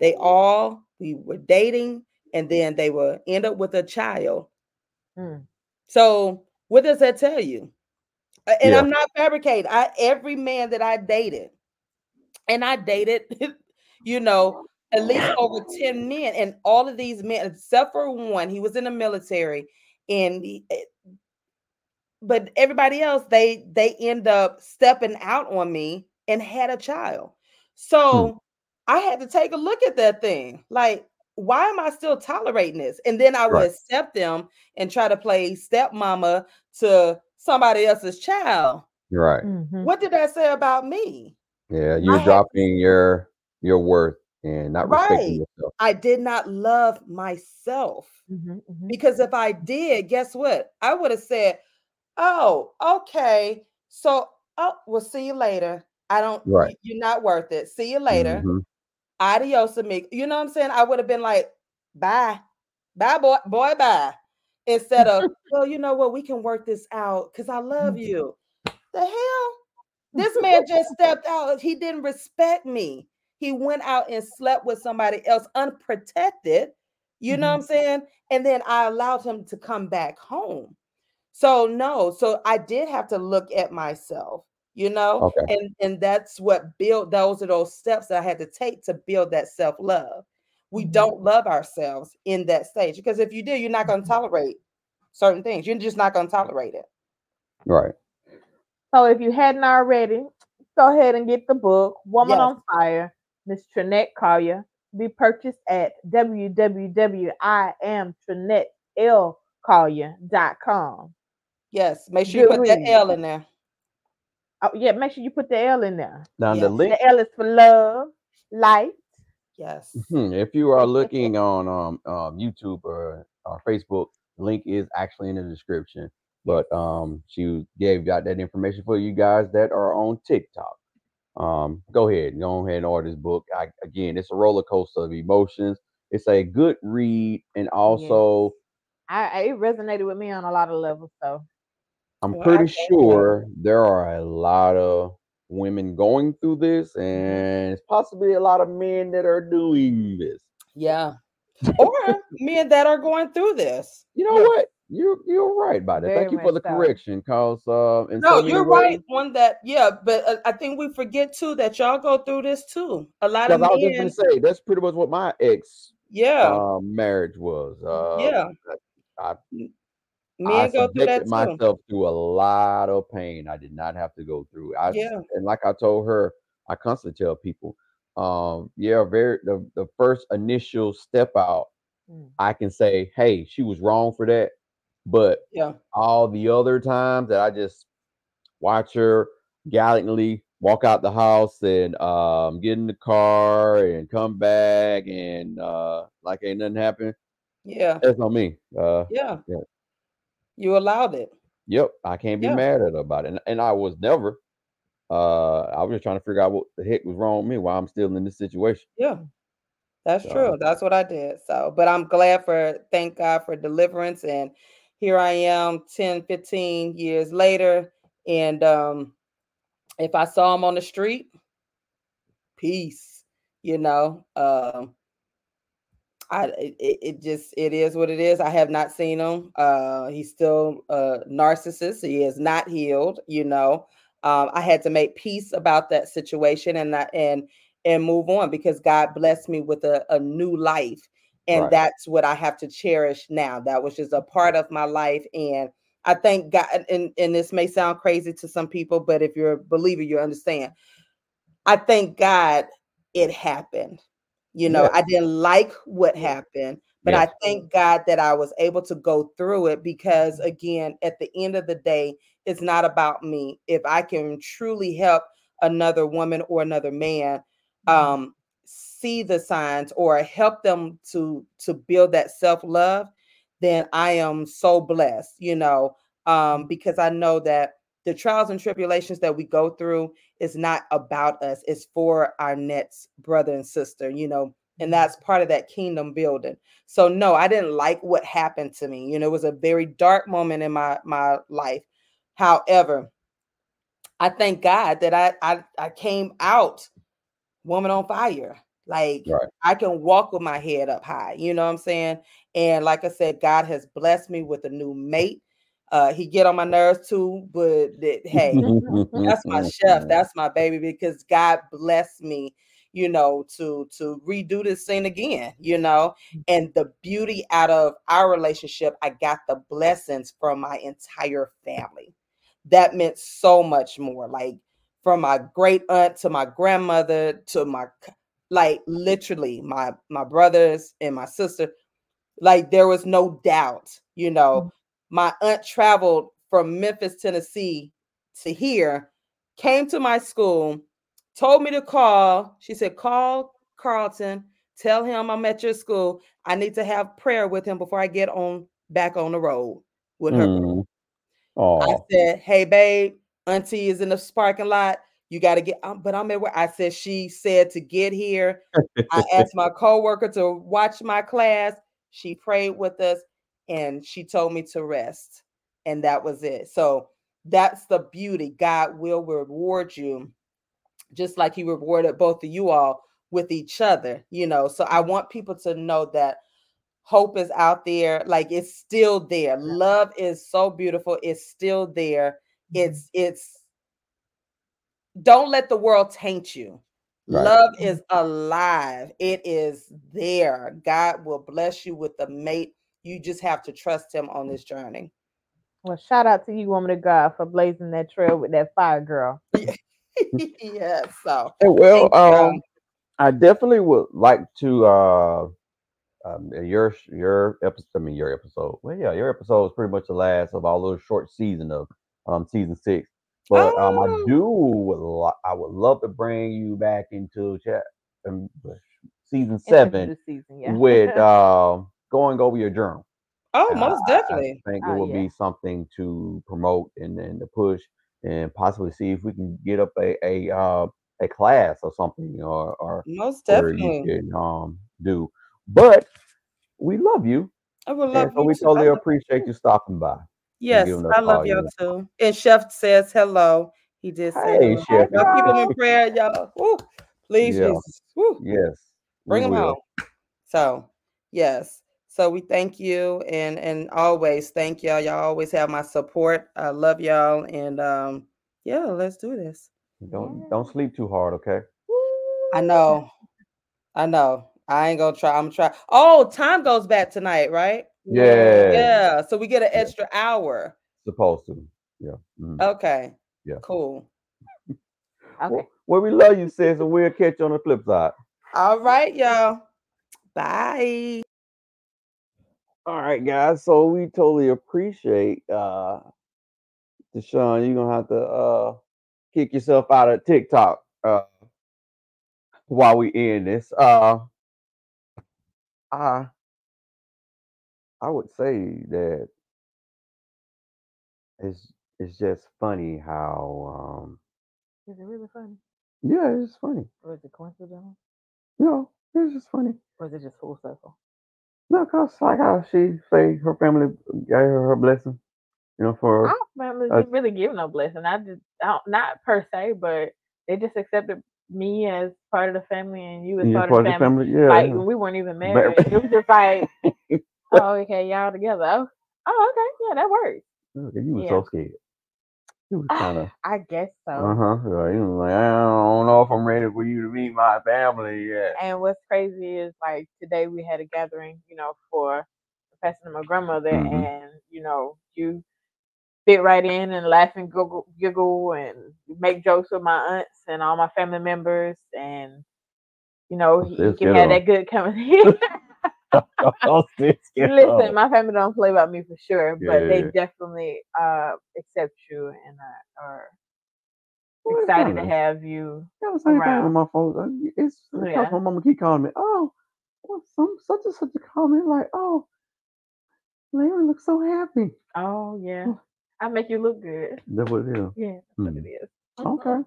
they all we were dating and then they will end up with a child Mm. so what does that tell you and Yeah. i'm not fabricating i every man that i dated and I dated, you know, at least over 10 men, and all of these men, except for one, he was in the military, and he- eh, but everybody else, they they end up stepping out on me and had a child. So I had to take a look at that thing. Like, why am I still tolerating this? And then I would Right. accept them and try to play stepmama to somebody else's child. Right. Mhm. What did that say about me? Yeah, you're had- dropping your your worth and not respecting Right. yourself. I did not love myself Mhm, mhm. because if I did, guess what? I would have said, "Oh, okay, so oh, we'll see you later. I don't. Right. You're not worth it. See you later. Mhm. Adios, amigo." You know what I'm saying? I would have been like, "Bye, bye, boy, boy, bye," instead of, "Well, you know what? We can work this out because I love you." The hell? This man just stepped out. He didn't respect me. He went out and slept with somebody else unprotected. You know what I'm saying? And then I allowed him to come back home. So no, so I did have to look at myself, you know, Okay. and and that's what built those are those steps that I had to take to build that self-love. We Mhm. don't love ourselves in that stage because if you do, you're not going to tolerate certain things. You're just not going to tolerate it. Right. So if you hadn't already, go ahead and get the book, Woman Yes. on Fire, Miss Trinette Collier. Be purchased at www.iamtrinettelcollier.com. Yes, make sure you Good put that. L in there. Oh, yeah, make sure you put the L in there. Now the link The L is for love, light. Yes. Hmm, if you are looking on um, um YouTube or, or Facebook, link is actually in the description. But um, she gave out that information for you guys that are on TikTok. Um, go ahead, go ahead and order this book. I, again, it's a roller coaster of emotions. It's a good read, and also I, I it resonated with me on a lot of levels. So I'm Well, pretty sure there are a lot of women going through this, Mm-hmm. and it's possibly a lot of men that are doing this. Yeah. Or men that are going through this. You know what? You're you're right about it. Very Thank you for the so. correction, cause uh, in No, so you're right ways- on that. Yeah, but uh, I think we forget too that y'all go through this too. A lot of Because I was just gonna say that's pretty much what my ex Yeah. um, marriage was. Uh, Yeah. I, men I go through that subjected too. myself to a lot of pain. I did not have to go through. I Yeah. and like I told her, I constantly tell people, um, yeah, very the the first initial step out, Mm. I can say, hey, she was wrong for that, but Yeah. all the other times that I just watch her gallantly walk out the house and um, get in the car and come back and uh, like ain't nothing happened. Yeah. That's on me. Uh, Yeah. Yeah. You allowed it. yep, I can't be Yeah. mad at her about it. And, and I was never. Uh, I was just trying to figure out what the heck was wrong with me, why I'm still in this situation. Yeah. That's So- true. That's what I did. So, but I'm glad for thank God for deliverance and here I am 10, 15 years later and um if I saw him on the street, peace, you know. Um I it, it just it is what it is. I have not seen him. Uh he's still a narcissist. He is not healed, you know. Um, I had to make peace about that situation and that and and move on because God blessed me with a, a new life. And Right. that's what I have to cherish now. That was just a part of my life. And I thank God, and, and this may sound crazy to some people, but if you're a believer, you understand. I thank God it happened. You know, Yeah. I didn't like what happened, but Yeah. I thank God that I was able to go through it because, again, at the end of the day, it's not about me. If I can truly help another woman or another man um, see the signs or help them to to build that self love, then I am so blessed. You know, um, because I know that the trials and tribulations that we go through is not about us it's for our next brother and sister you know and that's part of that kingdom building. So no i didn't like what happened to me you know it was a very dark moment in my my life. However i thank god that i i, I came out woman on fire like Right. i can walk with my head up high you know what i'm saying? And like i said god has blessed me with a new mate uh he get on my nerves too but that, hey that's my chef that's my baby because god blessed me you know to to redo this scene again you know? And the beauty out of our relationship i got the blessings from my entire family. That meant so much more like from my great aunt to my grandmother to my like literally my my brothers and my sister like there was no doubt you know. My aunt traveled from memphis tennessee to here came to my school told me to call. She said call carlton tell him i'm at your school. I need to have prayer with him before i get on back on the road with her. Mm. I said, "Hey, babe, Auntie is in the parking lot. You got to get." Um, but I'm at work. I said she said to get here. I asked my coworker to watch my class. She prayed with us, and she told me to rest, and that was it. So that's the beauty. God will reward you, just like He rewarded both of you all with each other. You know. So I want people to know that hope is out there like it's still there love is so beautiful it's still there it's it's don't let the world taint you Right. love is alive it is there god will bless you with a mate you just have to trust him on this journey Well, shout out to you, woman of God, for blazing that trail with that fire girl. yeah so Hey, well, Thank you, y'all. um, I definitely would like to uh, um, your your episode. I mean, your episode. Well, yeah, your episode is pretty much the last of all those short season of um season six. But um, I Oh. do would lo- I would love to bring you back into chat um, season seven season, yeah. with uh, going over your journal. oh And most I- definitely I think Oh, it will yeah. be something to promote and then to push and possibly see if we can get up a a uh, a class or something or or most definitely can um do. But we love you, i would and love so you we totally appreciate you stopping by. Yes, I love y'all too. And Chef says hello. He did say Hey. Chef. Y'all keep him in prayer, y'all. Woo, please, Yeah. Jesus. Woo, Yes, bring him will. home. So, yes. So we thank you and and always thank y'all. Y'all always have my support. I love y'all and um yeah, let's do this. Don't don't sleep too hard, okay? I know. I know. I ain't gonna try. I'm gonna try. Oh, time goes back tonight, right? Yeah, Yeah. So we get an extra hour. supposed to. Yeah. mhm. Okay. Yeah. Cool. Okay. Well, well, we love you, sis, and we'll catch you on the flip side. All right, y'all. Bye. All right, guys. So we totally appreciate uh TaShon. You're gonna have to uh kick yourself out of TikTok uh while we end this. Uh I I would say that it's it's just funny how um Is it really funny? yeah, it's funny. Or is it coincidental? No, it's just funny. Or is it just full circle? No, cause like how she say her family gave her her blessing. You know, for Our family uh, didn't really give no blessing. I just I don't, not per se, but they just accepted me as part of the family and you as part, part of the family. Yeah, Like we weren't even married. it was just like, oh, okay, y'all together. Oh, oh, okay, yeah, that works. You were yeah. so scared. You was kind of. I guess so. Uh huh. You was like, I don't know if I'm ready for you to meet my family yet. And what's crazy is like today we had a gathering, you know, for the passing of my grandmother, Mhm. and you know, you fit right in and laugh and giggle, giggle and make jokes with my aunts and all my family members, and you know, you can have that good company. Listen, my family don't play about me for sure, but they definitely uh accept you and uh, are Well, excited to have you. Yeah, thing around. with my folks. Uh, It's because Yeah. my mama keep calling me. Oh, well, some such and such a comment like, oh, Larry looks so happy. Oh yeah, I make you look good. That's what it is. Yeah, that's what Hmm. it is. Okay.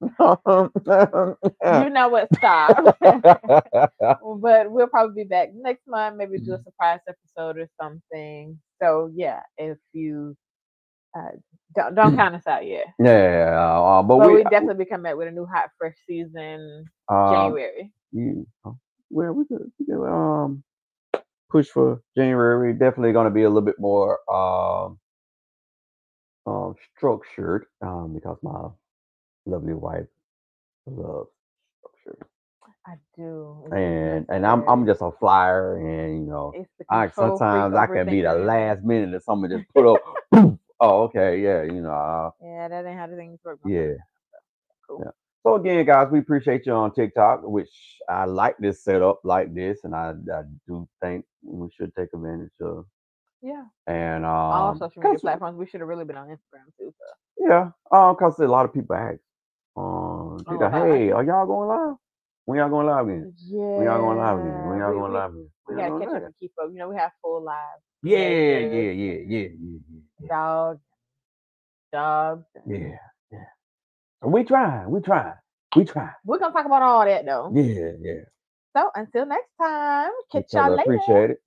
You know what? Stop. but we'll probably be back next month. Maybe do a Mm-hmm. surprise episode or something. So yeah, if you uh, don't don't count us out yet. yeah, uh, but, But we, we definitely be coming back with a new hot fresh season um, January. you, uh, well, we could, we could um push for January. Definitely going to be a little bit more um um structured um because my lovely wife loves structure, I do. And and I'm I'm just a flyer, and you know. I sometimes I can be the last minute and someone just put up. Oh, okay, yeah, you know, uh, Yeah, that ain't how the things work. yeah. Cool. Yeah. So again, guys, we appreciate you on TikTok, which I like this setup like this, and I, I do think we should take advantage of. Yeah. And um, All social media platforms. We should have really been on Instagram too. So. Yeah, um, cause a lot of people ask, um, they Oh, hey, are y'all going live? When y'all going live again? Yeah. When y'all going live again? When y'all we, going live again? We y'all gotta catch up and keep up. You know, we have full lives. Yeah, Yeah, yeah, yeah. yeah, yeah, yeah, yeah, Dogs, jobs. yeah, yeah. We try, we try, we try. We're gonna talk about all that though. Yeah, yeah. So until next time, catch y'all later. Appreciate it.